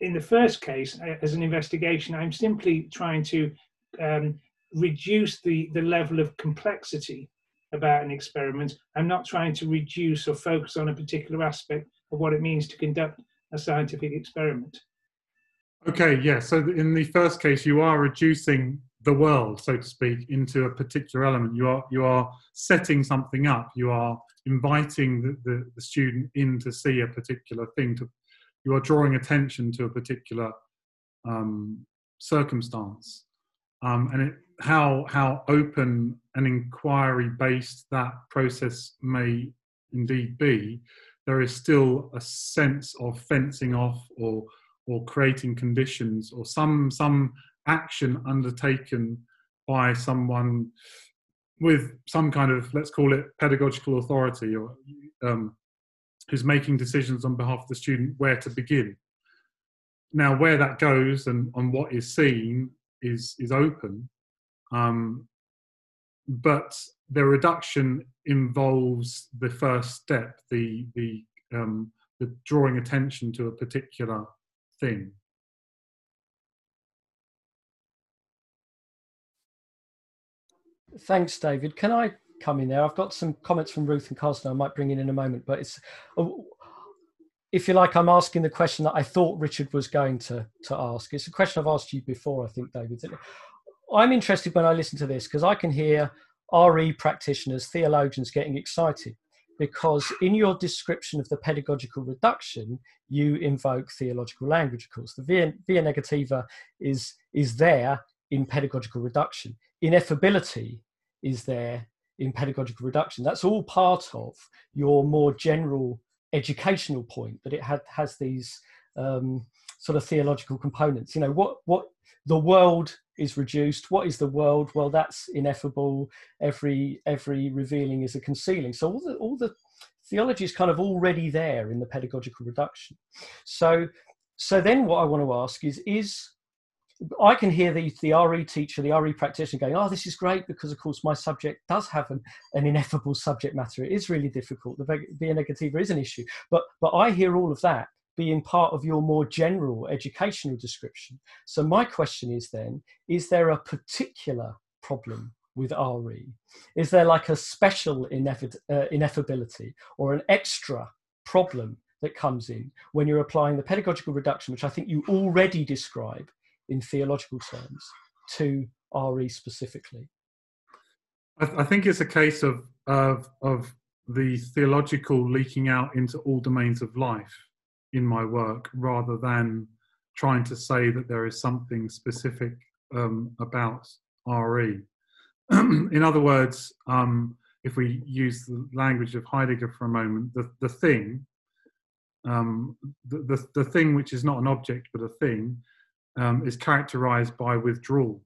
in the first case, as an investigation, I'm simply trying to um, reduce the, the level of complexity about an experiment. I'm not trying to reduce or focus on a particular aspect of what it means to conduct a scientific experiment. Okay, yeah. So in the first case, you are reducing the world, so to speak, into a particular element. You are you are setting something up. You are inviting the, the, the student in to see a particular thing. To you are drawing attention to a particular um, circumstance, um, and it, how how open and inquiry based that process may indeed be. There is still a sense of fencing off or or creating conditions or some some action undertaken by someone with some kind of let's call it pedagogical authority or um, who's making decisions on behalf of the student where to begin now where that goes and on what is seen is is open um, but the reduction involves the first step the the um, the drawing attention to a particular thing. Thanks, David. Can I come in there? I've got some comments from Ruth and Carsten I might bring in in a moment, but it's, oh, if you like, I'm asking the question that I thought Richard was going to, to ask. It's a question I've asked you before, I think, David. I'm interested when I listen to this because I can hear RE practitioners, theologians getting excited because in your description of the pedagogical reduction, you invoke theological language. Of course, the via, via negativa is, is there in pedagogical reduction. Ineffability is there in pedagogical reduction. That's all part of your more general educational point, but it had, has these um, sort of theological components. You know, what, what the world is reduced. What is the world? Well, that's ineffable. Every every revealing is a concealing. So all the all the theology is kind of already there in the pedagogical reduction. So so then what I want to ask is is I can hear the, the RE teacher, the RE practitioner going, oh, this is great because, of course, my subject does have an, an ineffable subject matter. It is really difficult. The via negativa is an issue. But, but I hear all of that being part of your more general educational description. So my question is then, is there a particular problem with RE? Is there like a special uh, ineffability or an extra problem that comes in when you're applying the pedagogical reduction, which I think you already describe in theological terms, to RE specifically? I, th- I think it's a case of, of, of the theological leaking out into all domains of life in my work rather than trying to say that there is something specific um, about RE. *clears throat* in other words, um, if we use the language of Heidegger for a moment, the, the thing, um, the, the, the, thing which is not an object but a thing, um, is characterized by withdrawal.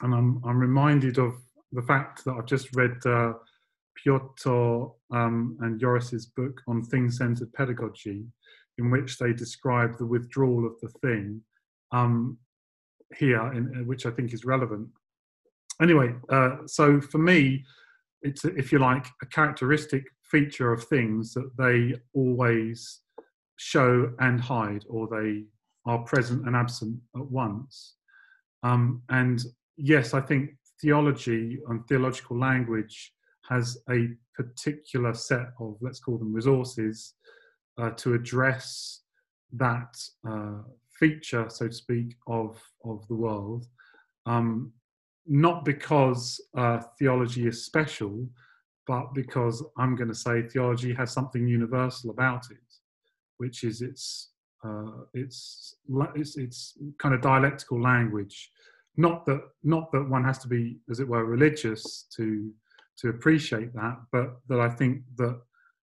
And I'm, I'm reminded of the fact that I've just read uh, Piotr um, and Joris's book on thing centered pedagogy, in which they describe the withdrawal of the thing um, here, in, which I think is relevant. Anyway, uh, so for me, it's if you like a characteristic feature of things that they always show and hide, or they are present and absent at once. Um, and yes, I think theology and theological language has a particular set of, let's call them resources, uh, to address that uh, feature, so to speak, of of the world. Um, not because uh, theology is special, but because I'm going to say theology has something universal about it, which is its uh, its, its its kind of dialectical language. Not that not that one has to be, as it were, religious to to appreciate that, but that I think that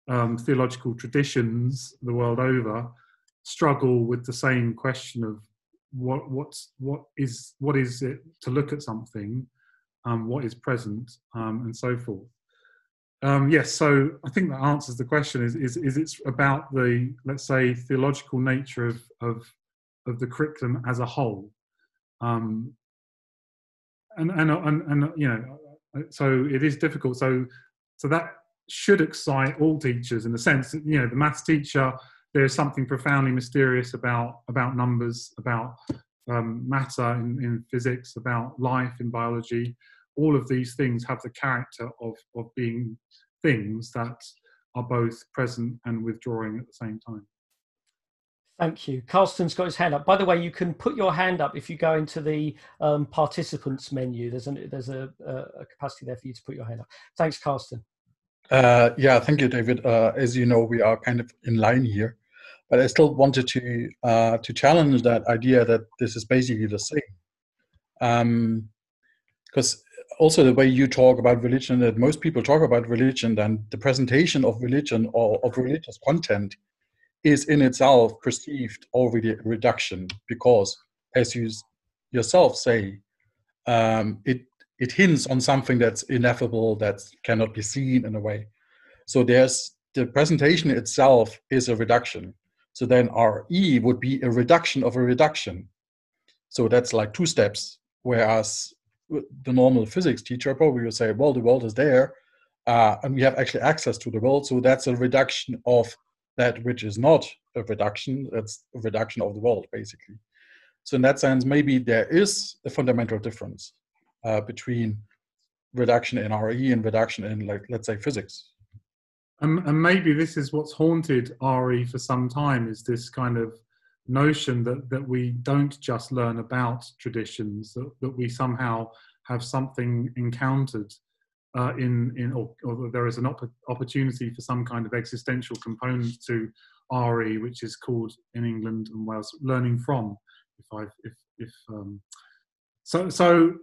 um, theological traditions the world over struggle with the same question of what what's what is what is it to look at something, um, what is present, um, and so forth. Um, yes, so I think that answers the question. Is, is is it's about the let's say theological nature of of of the curriculum as a whole, Um, and, and and and you know, so it is difficult. So so that should excite all teachers in the sense that you know the maths teacher there is something profoundly mysterious about about numbers about um, matter in, in physics about life in biology all of these things have the character of of being things that are both present and withdrawing at the same time Thank you. Carsten's got his hand up. By the way, you can put your hand up if you go into the um, participants menu. There's, an, there's a, a, capacity there for you to put your hand up. Thanks, Carsten. Uh, yeah, thank you, David. Uh, as you know, we are kind of in line here, but I still wanted to uh, to challenge that idea that this is basically the same. Because um, also the way you talk about religion, that most people talk about religion, and the presentation of religion or of religious content is in itself perceived already a reduction because, as you yourself say, um, it it hints on something that's ineffable that cannot be seen in a way. So there's the presentation itself is a reduction. So then RE would be a reduction of a reduction. So that's like two steps. Whereas the normal physics teacher probably would say, well, the world is there, uh, and we have actually access to the world. So that's a reduction of that which is not a reduction. That's a reduction of the world, basically. So in that sense, maybe there is a fundamental difference uh, between reduction in RE and reduction in, like, let's say, physics. And, and maybe this is what's haunted RE for some time is this kind of notion that, that we don't just learn about traditions, that, that we somehow have something encountered uh, in, in or, or, there is an op- opportunity for some kind of existential component to RE, which is called in England and Wales learning from. If I if if um, so so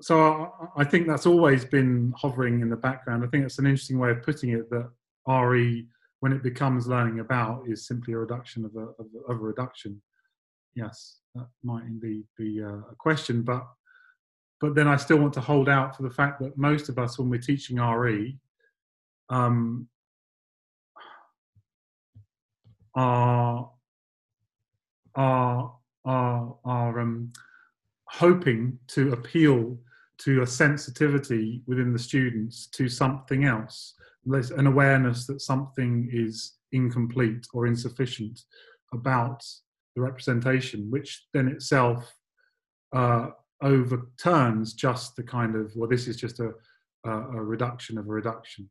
so I think that's always been hovering in the background. I think it's an interesting way of putting it that RE, when it becomes learning about, is simply a reduction of a, of of a reduction. Yes, that might indeed be a, a question, but but then I still want to hold out for the fact that most of us, when we're teaching RE, um, are are are, are um, hoping to appeal to a sensitivity within the students to something else, an awareness that something is incomplete or insufficient about the representation, which then itself uh, overturns just the kind of, well, this is just a, a, a reduction of a reduction,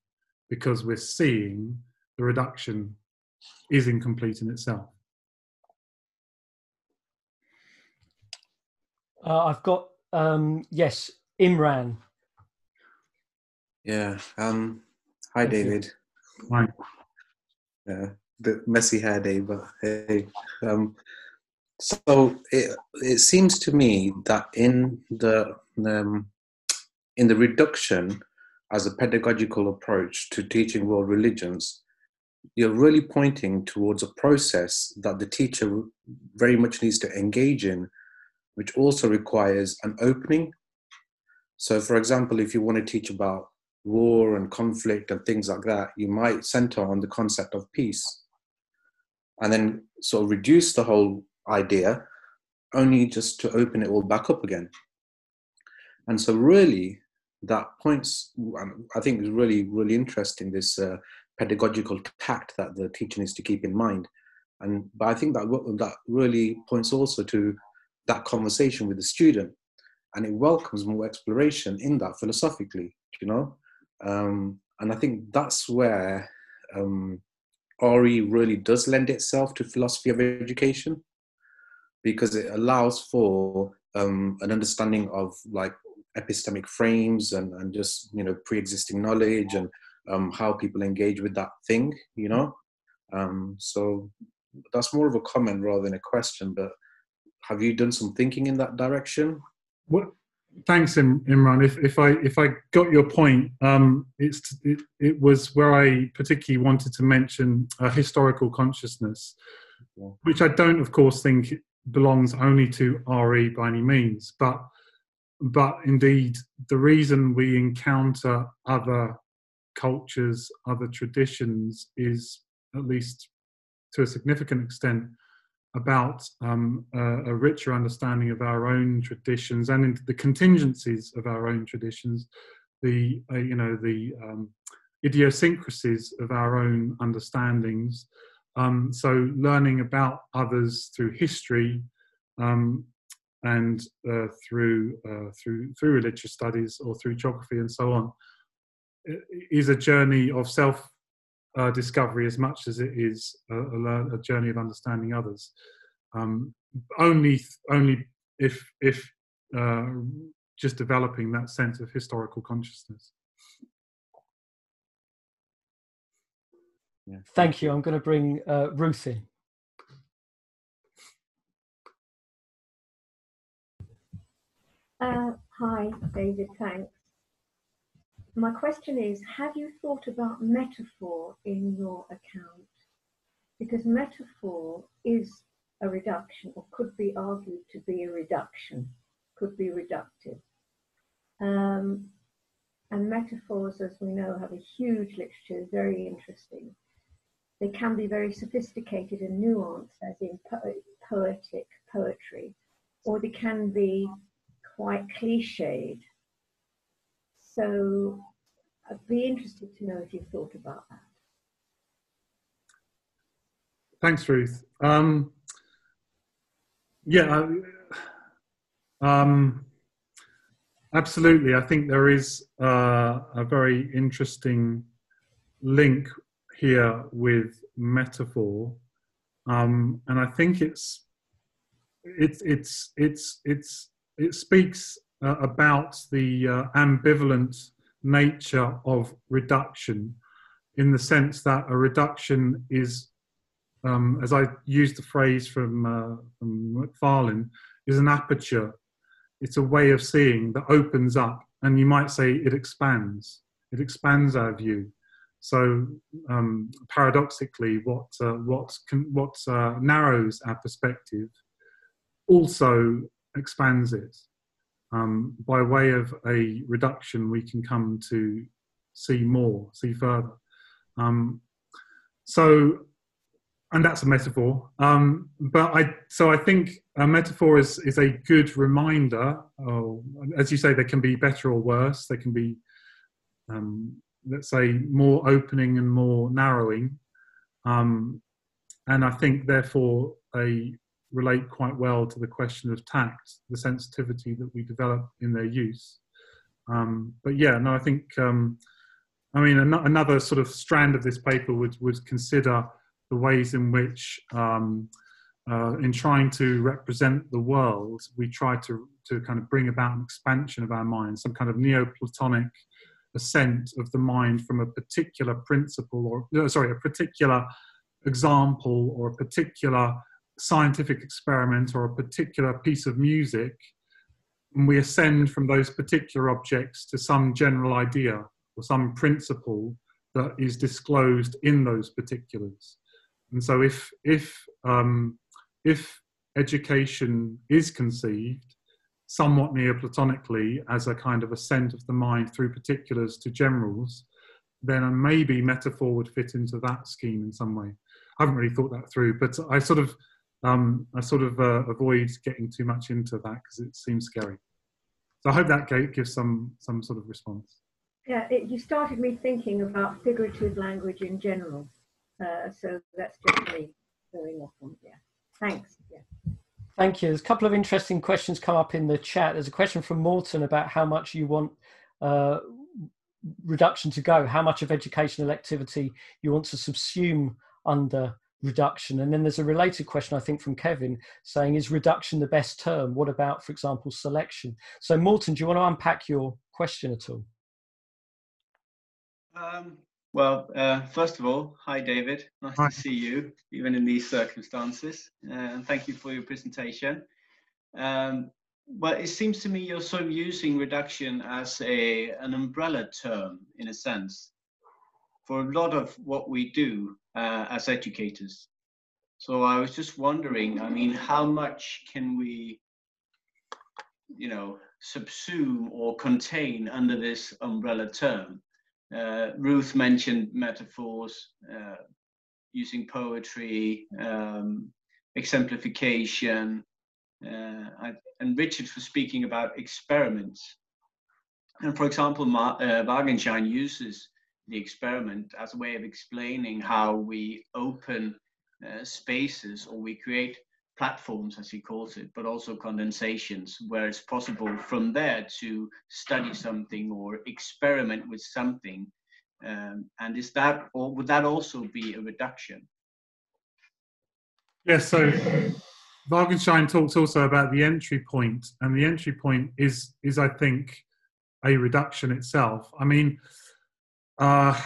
because we're seeing the reduction is incomplete in itself. Uh, I've got um, yes, Imran. Yeah. Um, hi, Thank David. You. Hi. Yeah, bit messy hair day, but hey. Um, so it it seems to me that in the um, in the reduction as a pedagogical approach to teaching world religions, you're really pointing towards a process that the teacher very much needs to engage in, which also requires an opening so, for example, if you want to teach about war and conflict and things like that, you might center on the concept of peace and then sort of reduce the whole idea only just to open it all back up again. And so, really, that points, I think, is really, really interesting this uh, pedagogical tact that the teacher needs to keep in mind. And but I think that that really points also to that conversation with the student and it welcomes more exploration in that philosophically, you know. Um, and I think that's where um, RE really does lend itself to philosophy of education because it allows for um, an understanding of like epistemic frames and, and just you know pre-existing knowledge and um, how people engage with that thing you know um, so that's more of a comment rather than a question but have you done some thinking in that direction what, thanks, Imran. If, if I if I got your point, um, it's it, it was where I particularly wanted to mention a historical consciousness, which I don't, of course, think belongs only to RE by any means, but but indeed the reason we encounter other cultures, other traditions, is at least to a significant extent about um, a, a, richer understanding of our own traditions and the contingencies of our own traditions, the uh, you know the um, idiosyncrasies of our own understandings. Um, so learning about others through history um, and uh, through uh, through through religious studies or through geography and so on is a journey of self uh, discovery as much as it is a, a, a journey of understanding others. Um, only, only if if uh, just developing that sense of historical consciousness. Yeah. Thank you. I'm going to bring uh, Ruth in. Uh, hi, David. Thanks. My question is Have you thought about metaphor in your account? Because metaphor is a reduction, or could be argued to be a reduction, could be reductive. Um, and metaphors, as we know, have a huge literature, very interesting. They can be very sophisticated and nuanced, as in po- poetic poetry, or they can be quite cliched so I'd be interested to know if you've thought about that. Thanks, Ruth. Um, yeah, um, absolutely. I think there is uh, a very interesting link here with metaphor, um, and I think it's it's it's it's it's it speaks uh, about the uh, ambivalent nature of reduction in the sense that a reduction is, um, as I used the phrase from, uh, from Macfarlane, is an aperture. It's a way of seeing that opens up, and you might say it expands. It expands our view. So um, paradoxically, what uh, what can, what uh, narrows our perspective also expands it um, by way of a reduction, we can come to see more, see further. Um, so, and that's a metaphor. Um, but I, so I think a metaphor is is a good reminder. As you say, they can be better or worse. They can be, um, let's say, more opening and more narrowing. Um, and I think, therefore, a relate quite well to the question of tact, the sensitivity that we develop in their use. Um, but yeah, no, I think, um, I mean, an- another sort of strand of this paper would, would consider the ways in which, um, uh, in trying to represent the world, we try to, to kind of bring about an expansion of our mind, some kind of Neoplatonic ascent of the mind from a particular principle or, no, sorry, a particular example or a particular scientific experiment or a particular piece of music, and we ascend from those particular objects to some general idea or some principle that is disclosed in those particulars. And so, if if um, if education is conceived somewhat neoplatonically as a kind of ascent of the mind through particulars to generals, then maybe metaphor would fit into that scheme in some way. I haven't really thought that through, but I sort of um, I sort of uh, avoid getting too much into that because it seems scary. So I hope that gives some some sort of response. Yeah, it, you started me thinking about figurative language in general. Uh, so that's just me going off on yeah. Thanks. Yeah. Thank you. There's a couple of interesting questions come up in the chat. There's a question from Morton about how much you want uh, reduction to go, how much of educational activity you want to subsume under reduction. And then there's a related question, I think, from Kevin saying, is reduction the best term? What about, for example, selection? So, Morton, do you want to unpack your question at all? Um, well, uh, first of all, hi, David. Nice hi. to see you, even in these circumstances. Uh, and thank you for your presentation. Um, well, it seems to me you're sort of using reduction as a an umbrella term, in a sense, for a lot of what we do uh, as educators. So I was just wondering, I mean, how much can we, you know, subsume or contain under this umbrella term? Uh, Ruth mentioned metaphors, uh, using poetry, um, exemplification, uh, and Richard for speaking about experiments. And for example, Ma- uh, Wagenschein uses the experiment as a way of explaining how we open uh, spaces or we create platforms, as he calls it, but also condensations, where it's possible from there to study something or experiment with something. Um, and is that, or would that also be a reduction? Yes, so Wagenschein talks also about the entry point, and the entry point is, is I think, a reduction itself. I mean, uh,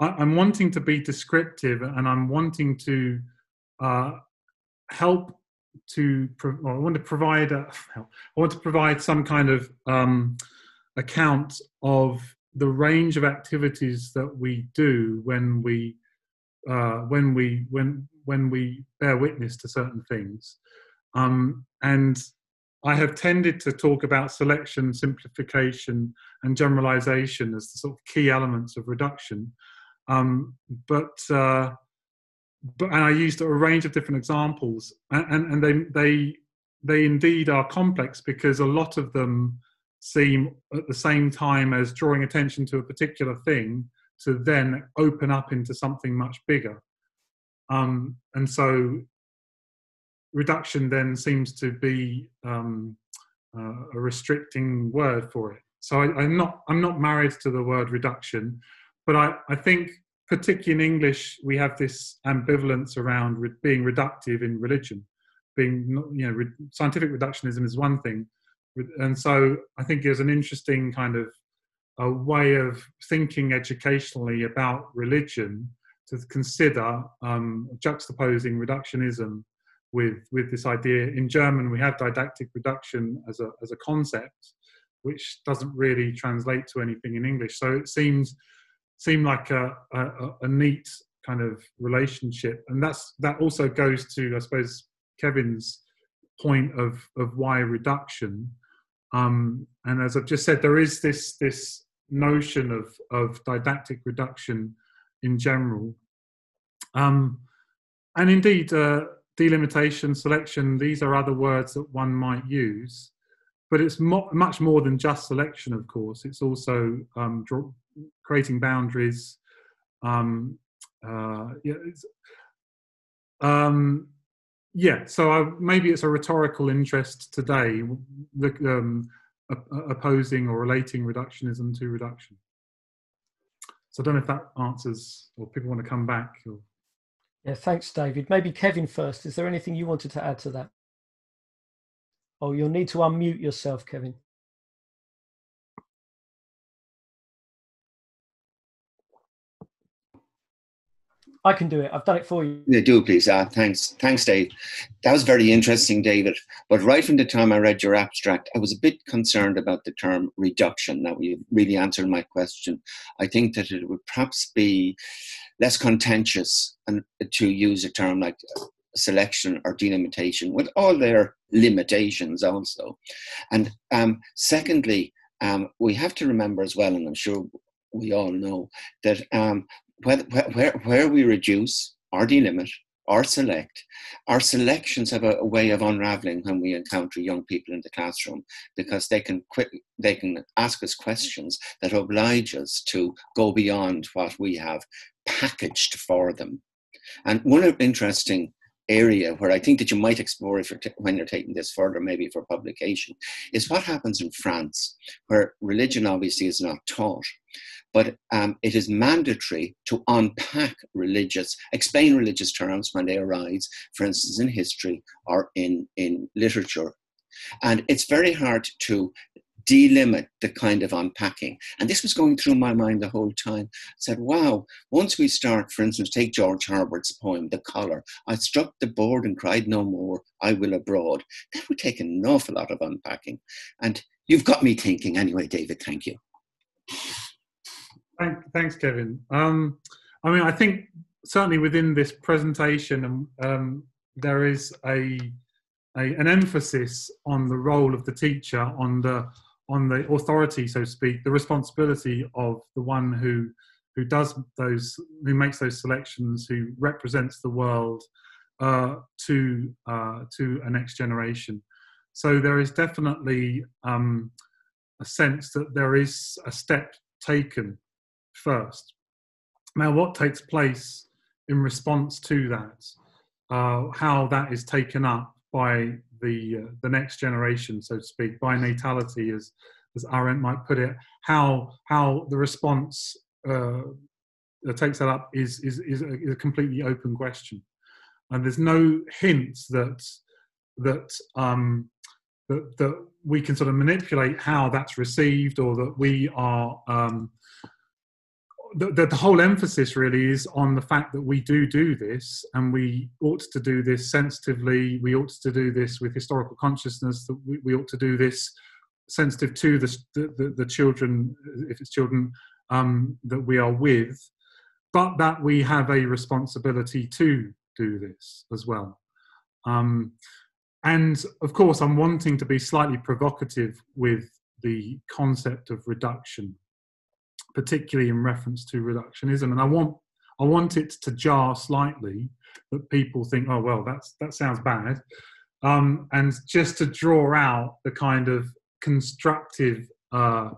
I, am wanting to be descriptive, and I'm wanting to uh, help to. Well, I want to provide. A, *laughs* I want to provide some kind of um, account of the range of activities that we do when we uh, when we when when we bear witness to certain things um, and I have tended to talk about selection, simplification, and generalization as the sort of key elements of reduction. Um, but uh, but and I used a range of different examples, and, and they they they indeed are complex because a lot of them seem at the same time as drawing attention to a particular thing to then open up into something much bigger. Um, and so reduction then seems to be um, uh, a restricting word for it. So I, am not I'm not married to the word reduction, but I, I think particularly in English we have this ambivalence around re- being reductive in religion. Being you know re- scientific reductionism is one thing, and so I think there's an interesting kind of a way of thinking educationally about religion to consider um, juxtaposing reductionism with with this idea. In German, we have didactic reduction as a as a concept, which doesn't really translate to anything in English. So it seems seemed like a, a, a neat kind of relationship, and that's that also goes to I suppose Kevin's point of of why reduction. Um, and as I've just said, there is this this notion of of didactic reduction in general. Um, and indeed, uh, delimitation, selection, these are other words that one might use. But it's mo- much more than just selection, of course. It's also um, draw- creating boundaries. Um, uh, yeah, um, yeah, so I, maybe it's a rhetorical interest today, the, um, opposing or relating reductionism to reduction. So I don't know if that answers, or people want to come back. Or... Yeah, thanks, David. Maybe Kevin first. Is there anything you wanted to add to that? Oh, you'll need to unmute yourself, Kevin. I can do it. I've done it for you. Yeah, do please. Uh, thanks, thanks, Dave. That was very interesting, David. But right from the time I read your abstract, I was a bit concerned about the term reduction. Now you really answered my question. I think that it would perhaps be less contentious and to use a term like selection or delimitation with all their limitations also. And um, secondly, um, we have to remember as well, and I'm sure we all know that um, where, where, where we reduce or delimit or select, our selections have a, a, way of unraveling when we encounter young people in the classroom because they can quick, they can ask us questions that oblige us to go beyond what we have packaged for them. And one interesting area where I think that you might explore if you're t- when you're taking this further, maybe for publication, is what happens in France, where religion obviously is not taught, but um, it is mandatory to unpack religious, explain religious terms when they arise, for instance, in history or in, in literature. And it's very hard to delimit the kind of unpacking. And this was going through my mind the whole time. I said, wow, once we start, for instance, take George Herbert's poem, The Collar, I struck the board and cried no more, I will abroad. That would take an awful lot of unpacking. And you've got me thinking anyway, David, thank you. Thanks, Kevin. Um, I mean, I think certainly within this presentation, um, um, there is a, a, an emphasis on the role of the teacher, on the on the authority, so to speak, the responsibility of the one who who does those, who makes those selections, who represents the world, uh, to uh, to a next generation. So there is definitely um, a sense that there is a step taken first. Now, what takes place in response to that, uh, how that is taken up by the uh, the next generation, so to speak, by natality, as as Arendt might put it, how how the response uh, takes that up is is is a, is a, completely open question, and there's no hint that that um, that that we can sort of manipulate how that's received, or that we are. Um, the, the, whole emphasis really is on the fact that we do do this and we ought to do this sensitively we ought to do this with historical consciousness that we, we ought to do this sensitive to the, the, the children, if it's children um, that we are with, but that we have a responsibility to do this as well. Um, and of course, I'm wanting to be slightly provocative with the concept of reduction, particularly in reference to reductionism. And I want I want it to jar slightly that people think, oh well, that's that sounds bad, um, and just to draw out the kind of constructive uh,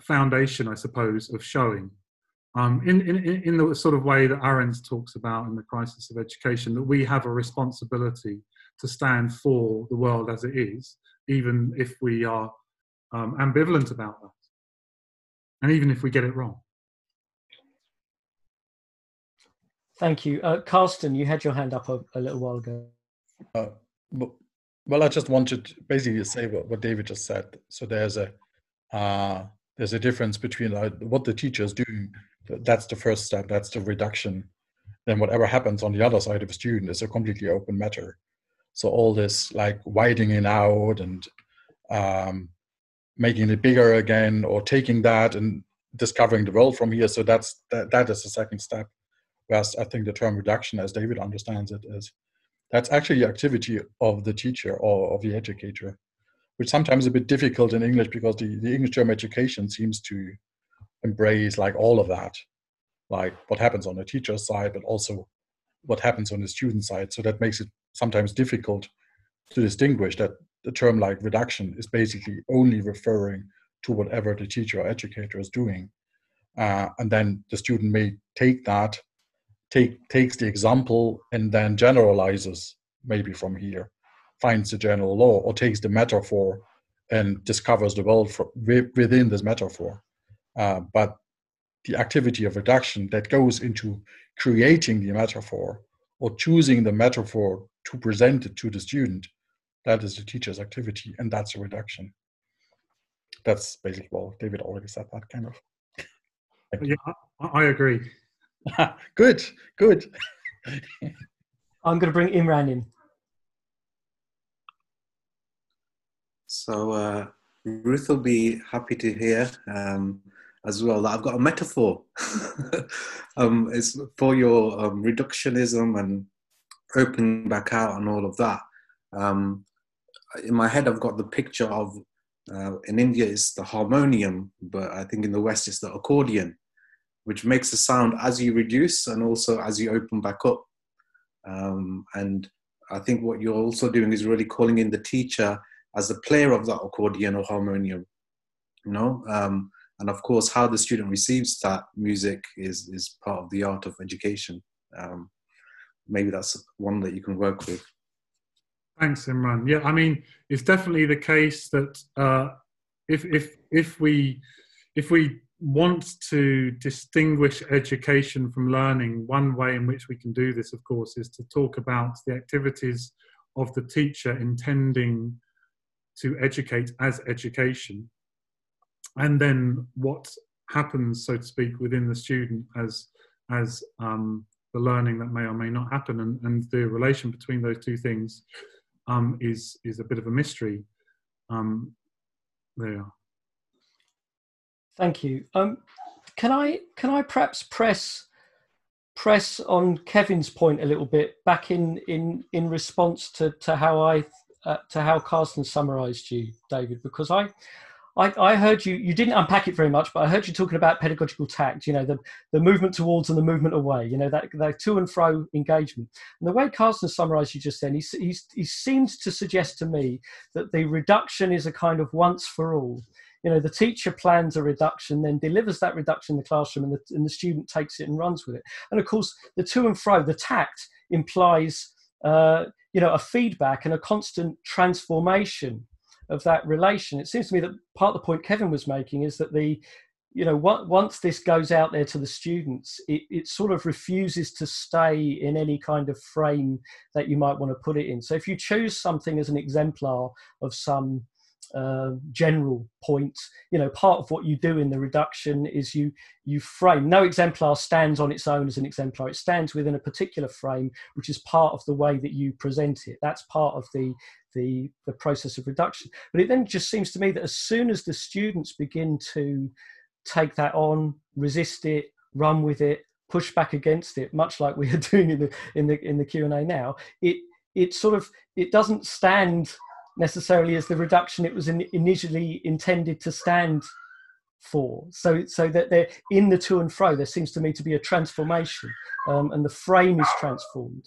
foundation, I suppose, of showing. Um, in, in, in the sort of way that Arendt talks about in the crisis of education, that we have a responsibility to stand for the world as it is, even if we are um, ambivalent about that, and even if we get it wrong. Thank you. Uh, Carsten, you had your hand up a, a little while ago. Uh, well, I just wanted to basically to say what, what David just said. So there's a uh, there's a difference between uh, what the teacher is doing. That's the first step. That's the reduction. Then whatever happens on the other side of a student is a completely open matter. So all this like widening out and um, making it bigger again, or taking that and discovering the world from here. So that's that, that is the second step. Whereas I think the term reduction, as David understands it, is that's actually the activity of the teacher or of the educator, which sometimes is a bit difficult in English because the, the English term education seems to embrace like all of that, like what happens on the teacher's side, but also what happens on the student side. So that makes it sometimes difficult to distinguish that the term like reduction is basically only referring to whatever the teacher or educator is doing. Uh, and then the student may take that take takes the example and then generalizes maybe from here finds the general law or takes the metaphor and discovers the world for, within this metaphor uh, but the activity of reduction that goes into creating the metaphor or choosing the metaphor to present it to the student that is the teacher's activity and that's a reduction that's basically well david already said that kind of *laughs* yeah i agree *laughs* good, good. *laughs* I'm going to bring Imran in. So uh, Ruth will be happy to hear um, as well that I've got a metaphor. um, it's for your um, reductionism and opening back out and all of that. Um, in my head, I've got the picture of uh, in India it's the harmonium, but I think in the West it's the accordion which makes a sound as you reduce and also as you open back up. Um, and I think what you're also doing is really calling in the teacher as the player of that accordion or harmonium, you know. Um, and of course, how the student receives that music is is part of the art of education. Um, maybe that's one that you can work with. Thanks, Imran. Yeah, I mean, it's definitely the case that uh, if if if we if we want to distinguish education from learning, one way in which we can do this, of course, is to talk about the activities of the teacher intending to educate as education, and then what happens, so to speak, within the student as as um, the learning that may or may not happen, and, and the relation between those two things um, is is a bit of a mystery. Um, there. Thank you. Um, can I can I perhaps press press on Kevin's point a little bit back in in in response to to how I uh, to how Carsten summarised you, David, because I I, I, heard you, you didn't unpack it very much, but I heard you talking about pedagogical tact, you know, the, the movement towards and the movement away, you know, that, that to and fro engagement. And the way Carsten summarized you just then, he, he, he seems to suggest to me that the reduction is a kind of once for all. You know, the teacher plans a reduction, then delivers that reduction in the classroom, and the, and the student takes it and runs with it. And of course, the to and fro, the tact implies, uh, you know, a feedback and a constant transformation of that relation. It seems to me that part of the point Kevin was making is that the, you know, once this goes out there to the students, it, it sort of refuses to stay in any kind of frame that you might want to put it in. So if you choose something as an exemplar of some uh, general point. You know, part of what you do in the reduction is you you frame. No exemplar stands on its own as an exemplar. It stands within a particular frame, which is part of the way that you present it. That's part of the the the process of reduction. But it then just seems to me that as soon as the students begin to take that on, resist it, run with it, push back against it, much like we are *laughs* doing in the in the in the Q and A now, it it sort of it doesn't stand necessarily as the reduction it was in, initially intended to stand for. So, so that they're in the to and fro, there seems to me to be a transformation, um, and the frame is transformed.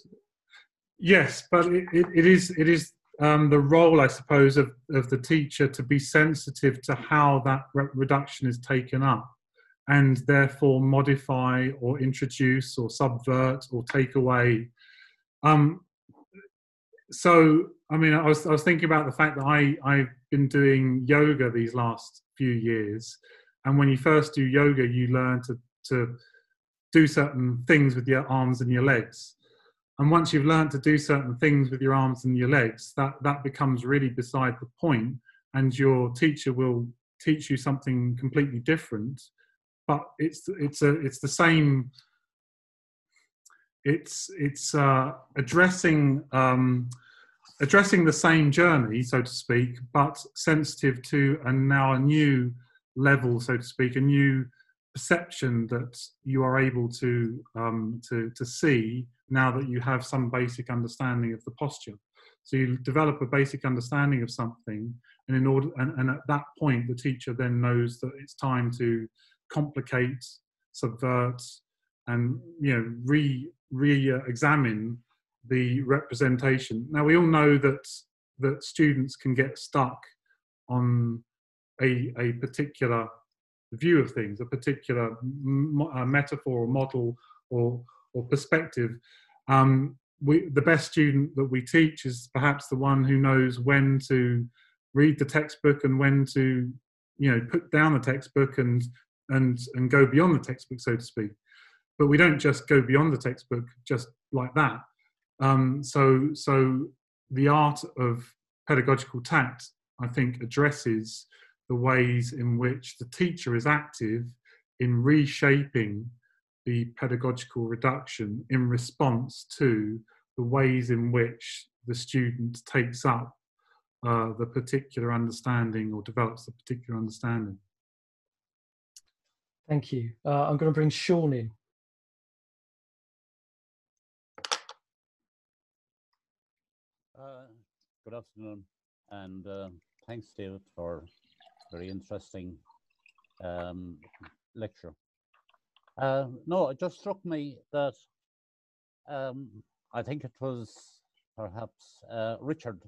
Yes, but it, it, is it is um, the role, I suppose, of, of the teacher to be sensitive to how that re- reduction is taken up, and therefore modify or introduce or subvert or take away. Um, so I mean, I was I was thinking about the fact that I I've been doing yoga these last few years, and when you first do yoga, you learn to to do certain things with your arms and your legs, and once you've learned to do certain things with your arms and your legs, that that becomes really beside the point, and your teacher will teach you something completely different, but it's it's a it's the same it's it's uh, addressing um, addressing the same journey, so to speak, but sensitive to and now a new level, so to speak, a new perception that you are able to um, to to see now that you have some basic understanding of the posture. So you develop a basic understanding of something, and in order and, and at that point, the teacher then knows that it's time to complicate, subvert, and you know re re-examine the representation. Now we all know that that students can get stuck on a, a particular view of things, a particular metaphor or model or, or perspective. Um, we, the best student that we teach is perhaps the one who knows when to read the textbook and when to, you know, put down the textbook and and and go beyond the textbook, so to speak. But we don't just go beyond the textbook just like that. Um, so, so the art of pedagogical tact, I think, addresses the ways in which the teacher is active in reshaping the pedagogical reduction in response to the ways in which the student takes up uh, the particular understanding or develops the particular understanding. Thank you. Uh, I'm going to bring Sean in. Uh, good afternoon, and uh, thanks, David, for very interesting um, lecture. Uh, no, it just struck me that um, I think it was perhaps uh, Richard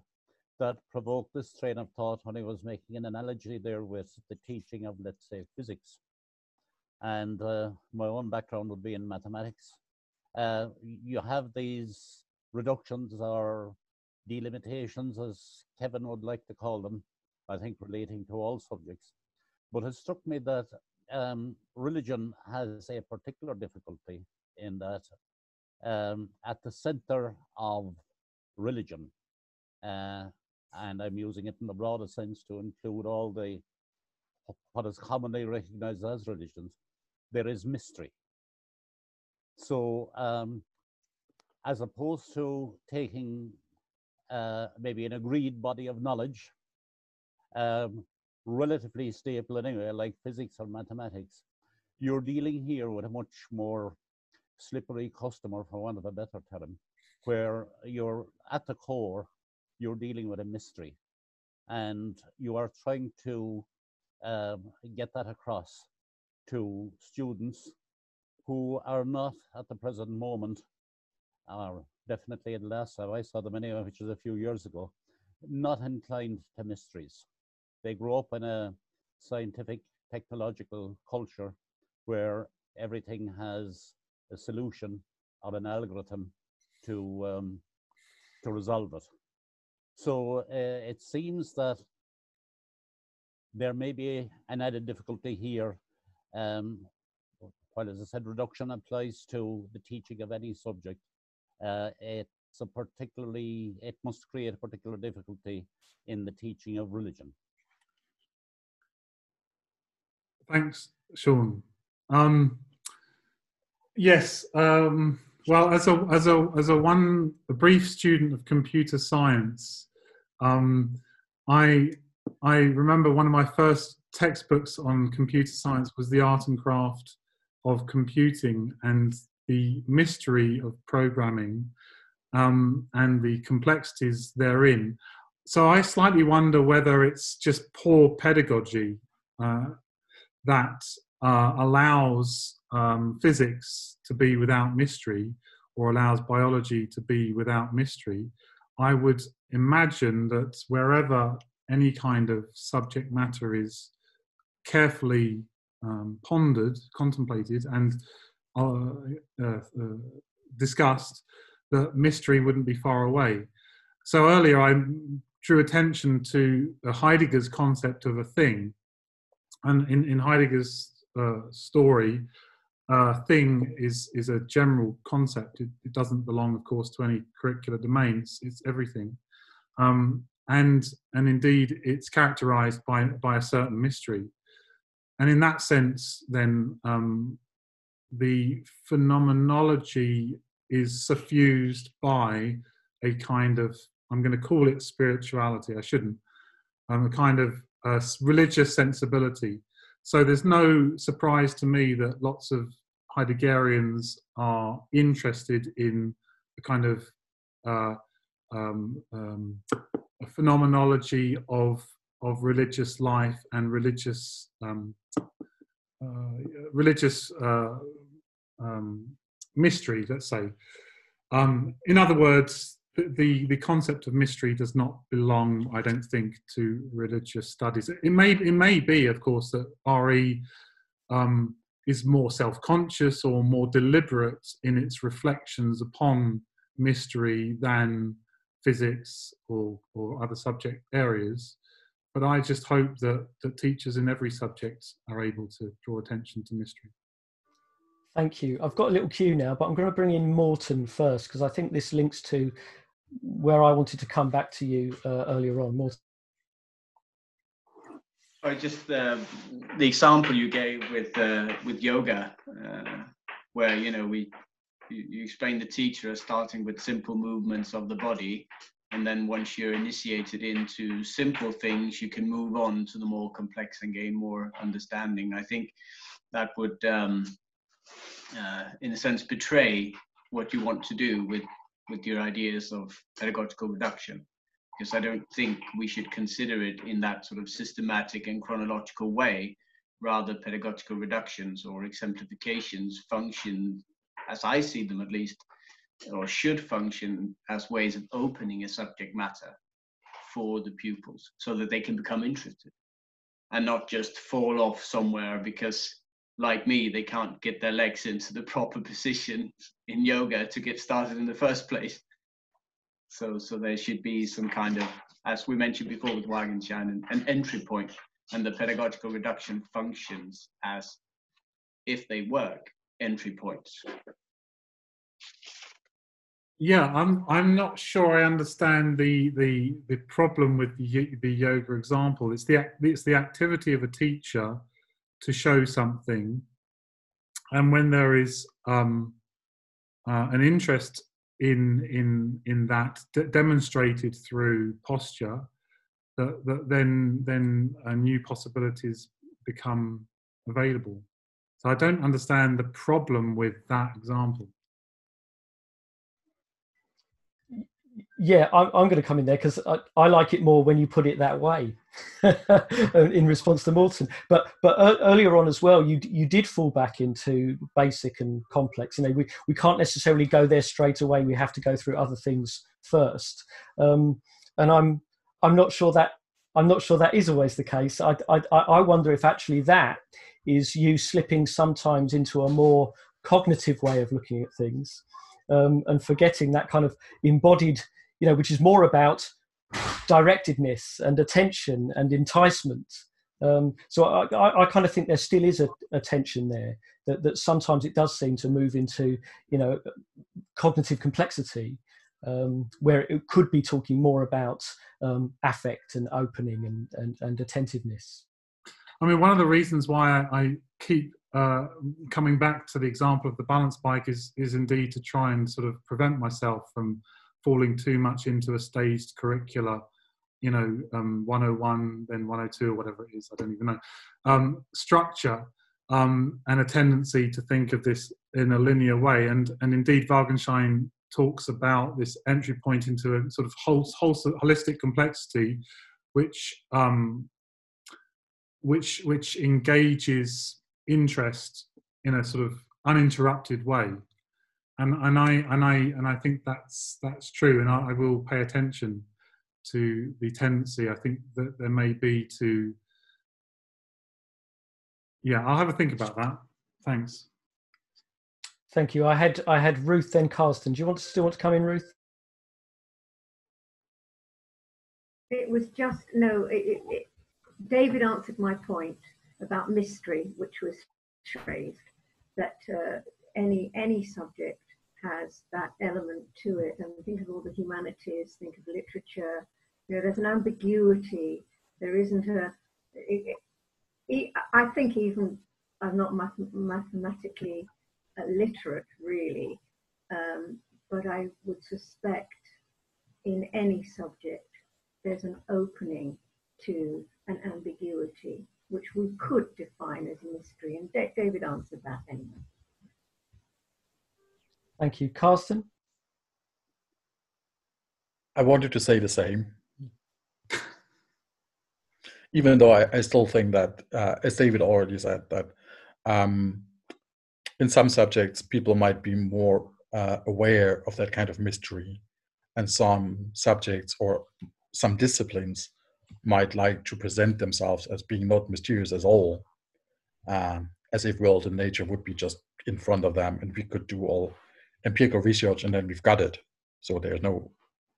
that provoked this train of thought when he was making an analogy there with the teaching of, let's say, physics. And uh, my own background would be in mathematics. Uh, you have these reductions or delimitations, as Kevin would like to call them, I think relating to all subjects. But it struck me that um, religion has a particular difficulty in that um, at the center of religion, uh, and I'm using it in the broader sense to include all the what is commonly recognized as religions, there is mystery. So, um, as opposed to taking uh, maybe an agreed body of knowledge, um, relatively stable anyway, like physics or mathematics, you're dealing here with a much more slippery customer, for want of a better term, where you're at the core, you're dealing with a mystery. And you are trying to um, get that across to students who are not at the present moment, or definitely at the last time I saw them anyway, which was a few years ago, not inclined to mysteries. They grew up in a scientific, technological culture where everything has a solution or an algorithm to um, to resolve it. So uh, it seems that there may be an added difficulty here. Um, while, as I said, reduction applies to the teaching of any subject, uh, it's a particularly, it must create a particular difficulty in the teaching of religion. Thanks, Sean. Um, yes, um, well, as a as a as a one a brief student of computer science, um, I I remember one of my first textbooks on computer science was the art and craft of computing and the mystery of programming um, and the complexities therein. So I slightly wonder whether it's just poor pedagogy uh, that uh, allows um, physics to be without mystery or allows biology to be without mystery. I would imagine that wherever any kind of subject matter is carefully um, pondered, contemplated, and discussed, the mystery wouldn't be far away. So earlier I drew attention to Heidegger's concept of a thing. And in, in Heidegger's uh, story, uh, thing is is a general concept. It, it, doesn't belong, of course, to any curricular domains. It's everything, um, and and indeed, it's characterized by by a certain mystery. And in that sense, then um, the phenomenology is suffused by a kind of I'm going to call it spirituality. I shouldn't. Um, a kind of uh, religious sensibility. So there's no surprise to me that lots of Heideggerians are interested in a kind of uh, um, um, a phenomenology of of religious life and religious um, religious uh, um, mystery, let's say. Um, in other words, the, the concept of mystery does not belong, I don't think, to religious studies. It may it may be, of course, that RE um, is more self-conscious or more deliberate in its reflections upon mystery than physics or, or other subject areas. But I just hope that, that teachers in every subject are able to draw attention to mystery. Thank you. I've got a little cue now, but I'm going to bring in Morton first because I think this links to where I wanted to come back to you uh, earlier on. Morton. I just uh, the example you gave with uh, with yoga, uh, where you know we you, you explain the teacher as starting with simple movements of the body, and then once you're initiated into simple things, you can move on to the more complex and gain more understanding. I think that would, um, uh, in a sense, betray what you want to do with with your ideas of pedagogical reduction because I don't think we should consider it in that sort of systematic and chronological way. Rather, pedagogical reductions or exemplifications function, as I see them at least, or should function as ways of opening a subject matter for the pupils so that they can become interested and not just fall off somewhere because like me they can't get their legs into the proper position in yoga to get started in the first place so, so there should be some kind of, as we mentioned before with Wittgenstein, an, an entry point, and the pedagogical reduction functions as, if they work, entry points. Yeah, I'm. I'm not sure I understand the the the problem with the, the yoga example. It's the it's the activity of a teacher to show something, and when there is um, uh, an interest in in in that demonstrated through posture that, that then then uh, new possibilities become available so i don't understand the problem with that example yeah, I'm, I'm going to come in there because I, I, like it more when you put it that way, *laughs* in response to Morton. But but earlier on as well, you you did fall back into basic and complex. You know, we, we can't necessarily go there straight away. We have to go through other things first. Um, and I'm I'm not sure that I'm not sure that is always the case. I I, I wonder if actually that is you slipping sometimes into a more cognitive way of looking at things. Um, and forgetting that kind of embodied you know, which is more about directedness and attention and enticement. Um, so I, I, I, kind of think there still is a, a, tension there that, that sometimes it does seem to move into, you know, cognitive complexity, um, where it could be talking more about um, affect and opening and, and, and, attentiveness. I mean, one of the reasons why I, keep uh, coming back to the example of the balance bike is is indeed to try and sort of prevent myself from falling too much into a staged curricula, you know, um, 101, then 102 or whatever it is, I don't even know, um, structure um, and a tendency to think of this in a linear way. And, and indeed, Wagenschein talks about this entry point into a sort of whole, whole holistic complexity, which um, which which engages interest in a sort of uninterrupted way and and I and I and I think that's that's true, and I, I, will pay attention to the tendency. I think that there may be to. Yeah, I'll have a think about that. Thanks. Thank you. I had I had Ruth then Carsten. Do you want to still want to come in, Ruth? It was just no. It, it, it, David answered my point about mystery, which was phrased that uh, any any subject has that element to it. And think of all the humanities, think of literature. You know, there's an ambiguity. There isn't a. It, it, I think even I'm not math- mathematically literate, really, um, but I would suspect in any subject there's an opening to an ambiguity, which we could define as mystery. And David answered that anyway. Thank you. Carsten? I wanted to say the same. Even though I, I still think that, uh, as David already said, that um, in some subjects people might be more uh, aware of that kind of mystery, and some subjects or some disciplines might like to present themselves as being not mysterious at all, um, as if world and nature would be just in front of them and we could do all empirical research and then we've got it. So there's no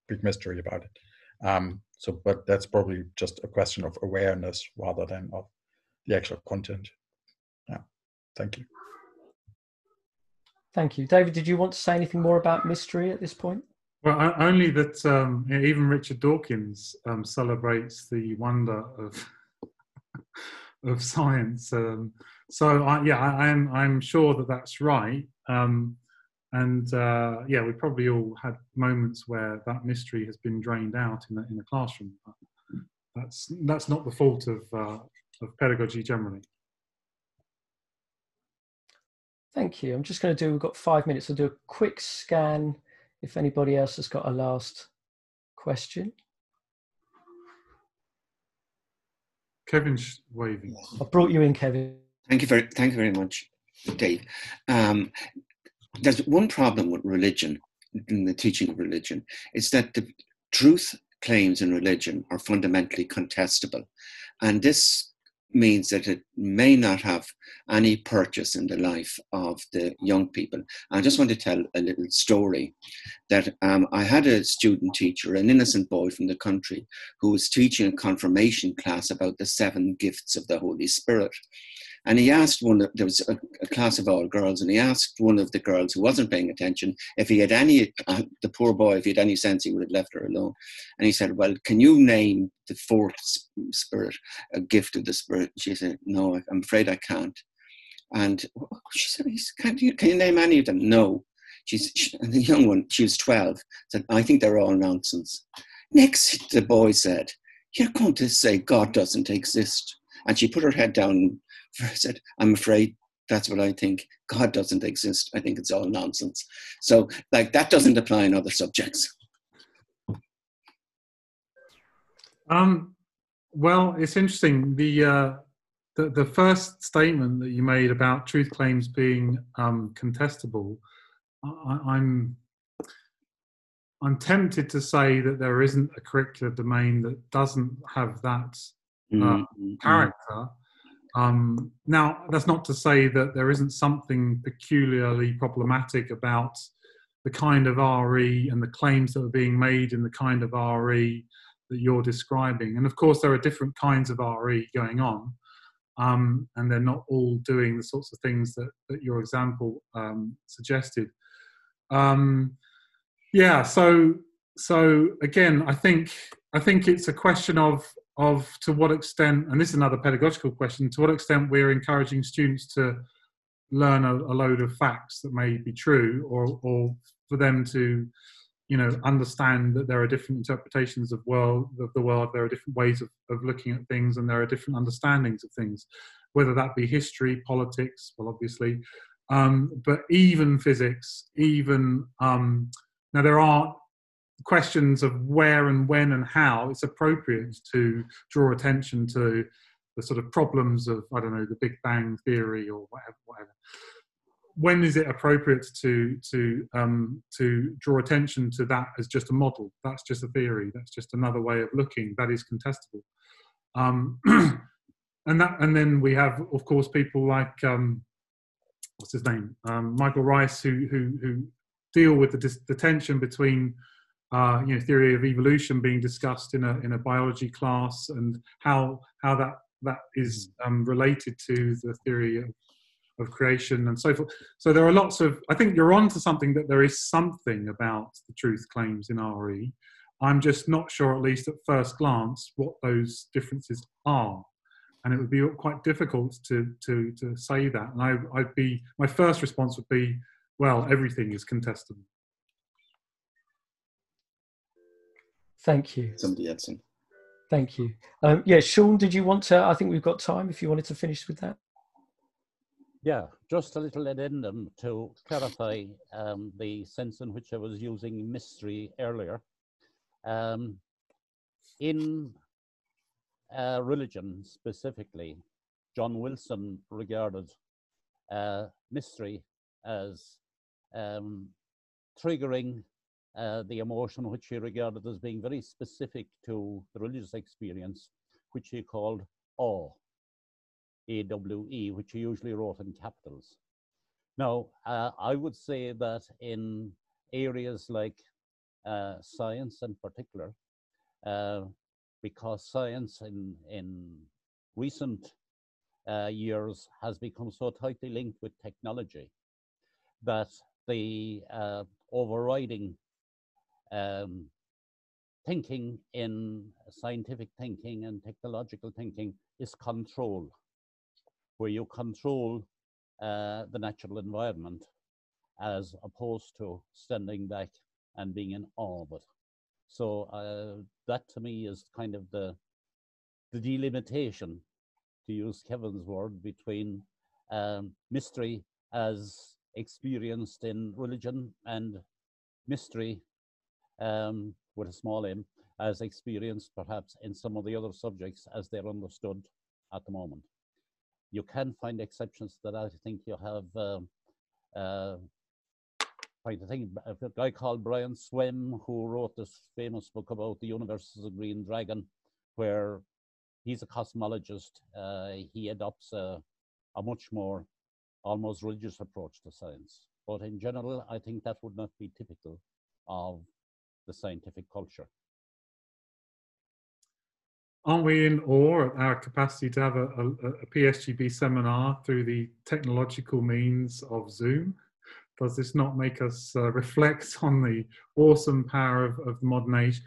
big mystery about it. Um, so, but that's probably just a question of awareness rather than of the actual content. Yeah, thank you. Thank you. David, did you want to say anything more about mystery at this point? Well, only that um, even Richard Dawkins um, celebrates the wonder of *laughs* of science. Um, so, I, yeah, I, am I'm, I'm sure that that's right. Um, and uh, yeah, we probably all had moments where that mystery has been drained out in the, in the classroom. But that's that's not the fault of uh, of pedagogy generally. Thank you. I'm just going to do. We've got five minutes. I'll do a quick scan. If anybody else has got a last question. Kevin's waving. I brought you in, Kevin. Thank you very, thank you very much, Dave. Um, there's one problem with religion, in the teaching of religion, is that the truth claims in religion are fundamentally contestable. And this means that it may not have any purchase in the life of the young people. I just want to tell a little story that um, I had a student teacher, an innocent boy from the country, who was teaching a confirmation class about the seven gifts of the Holy Spirit. And he asked one, there was a, a, class of all girls, and he asked one of the girls who wasn't paying attention if he had any, uh, the poor boy, if he had any sense, he would have left her alone. And he said, Well, can you name the fourth spirit, a gift of the spirit? she said, No, I'm afraid I can't. And she said, can you, can you name any of them? No. She's, she, and the young one, she was 12, said, I think they're all nonsense. Next, the boy said, You're going to say God doesn't exist. And she put her head down *laughs* I said, I'm afraid that's what I think. God doesn't exist. I think it's all nonsense. So, like, that doesn't apply in other subjects. Um, well, it's interesting. The, uh, the the first statement that you made about truth claims being um, contestable, I, I'm I'm tempted to say that there isn't a curricular domain that doesn't have that uh, mm-hmm. character. Um, now, that's not to say that there isn't something peculiarly problematic about the kind of RE and the claims that are being made in the kind of RE that you're describing. And of course, there are different kinds of RE going on, um, and they're not all doing the sorts of things that, that your example um, suggested. Um, yeah, so so again, I think I think it's a question of of to what extent, and this is another pedagogical question, to what extent we're encouraging students to learn a, a load of facts that may be true, or or for them to you know understand that there are different interpretations of world of the world there are different ways of, of looking at things and there are different understandings of things whether that be history politics well obviously um, but even physics even um, now there are questions of where and when and how it's appropriate to draw attention to the sort of problems of i don't know the big bang theory or whatever, whatever when is it appropriate to to um, to draw attention to that as just a model? That's just a theory. That's just another way of looking. That is contestable. Um, *clears throat* and that and then we have, of course, people like um, what's his name, um, Michael Reiss, who who who deal with the, the tension between uh, you know theory of evolution being discussed in a in a biology class and how how that that is um, related to the theory of of creation and so forth. So there are lots of, I think you're on to something that there is something about the truth claims in RE. I'm just not sure, at least at first glance, what those differences are. And it would be quite difficult to, to, to say that. And I, I'd be, my first response would be, well, everything is contestable. Thank you. Somebody else. Thank you. Um, yeah, Sean, did you want to? I think we've got time if you wanted to finish with that. Yeah, just a little addendum to clarify um, the sense in which I was using mystery earlier. Um, in uh, religion specifically, John Wilson regarded uh, mystery as um, triggering uh, the emotion which he regarded as being very specific to the religious experience, which he called awe. AWE, which he usually wrote in capitals. Now, uh, I would say that in areas like uh, science in particular, uh, because science in, in recent uh, years has become so tightly linked with technology that the overriding um, thinking in scientific thinking and technological thinking is control where you control uh, the natural environment as opposed to standing back and being in awe of it. So uh, that to me is kind of the the delimitation, to use Kevin's word, between um, mystery as experienced in religion and mystery um, with a small m as experienced perhaps in some of the other subjects as they're understood at the moment you can find exceptions that. I think you have, um, uh, to think, a guy called Brian Swimme, who wrote this famous book about the universe as a green dragon, where he's a cosmologist. Uh, he adopts a, a much more almost religious approach to science. But in general, I think that would not be typical of the scientific culture aren't we in awe at our capacity to have a, a, a, PESGB seminar through the technological means of Zoom? Does this not make us uh, reflect on the awesome power of, of the modern age?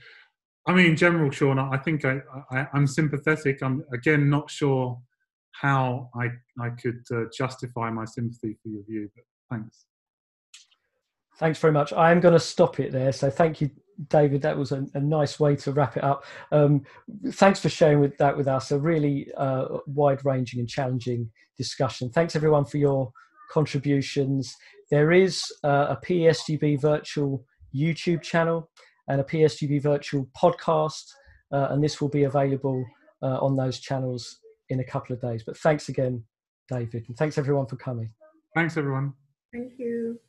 I mean, in general, Sean, I think I, I, am sympathetic. I'm again not sure how I, I could uh, justify my sympathy for your view, but thanks. Thanks very much. I am going to stop it there. So thank you, David. That was a, a nice way to wrap it up. Um, thanks for sharing with that with us. A really uh, wide-ranging and challenging discussion. Thanks everyone for your contributions. There is uh, a PESGB virtual YouTube channel and a PESGB virtual podcast uh, and this will be available uh, on those channels in a couple of days. But thanks again, David, and thanks everyone for coming. Thanks, everyone. Thank you.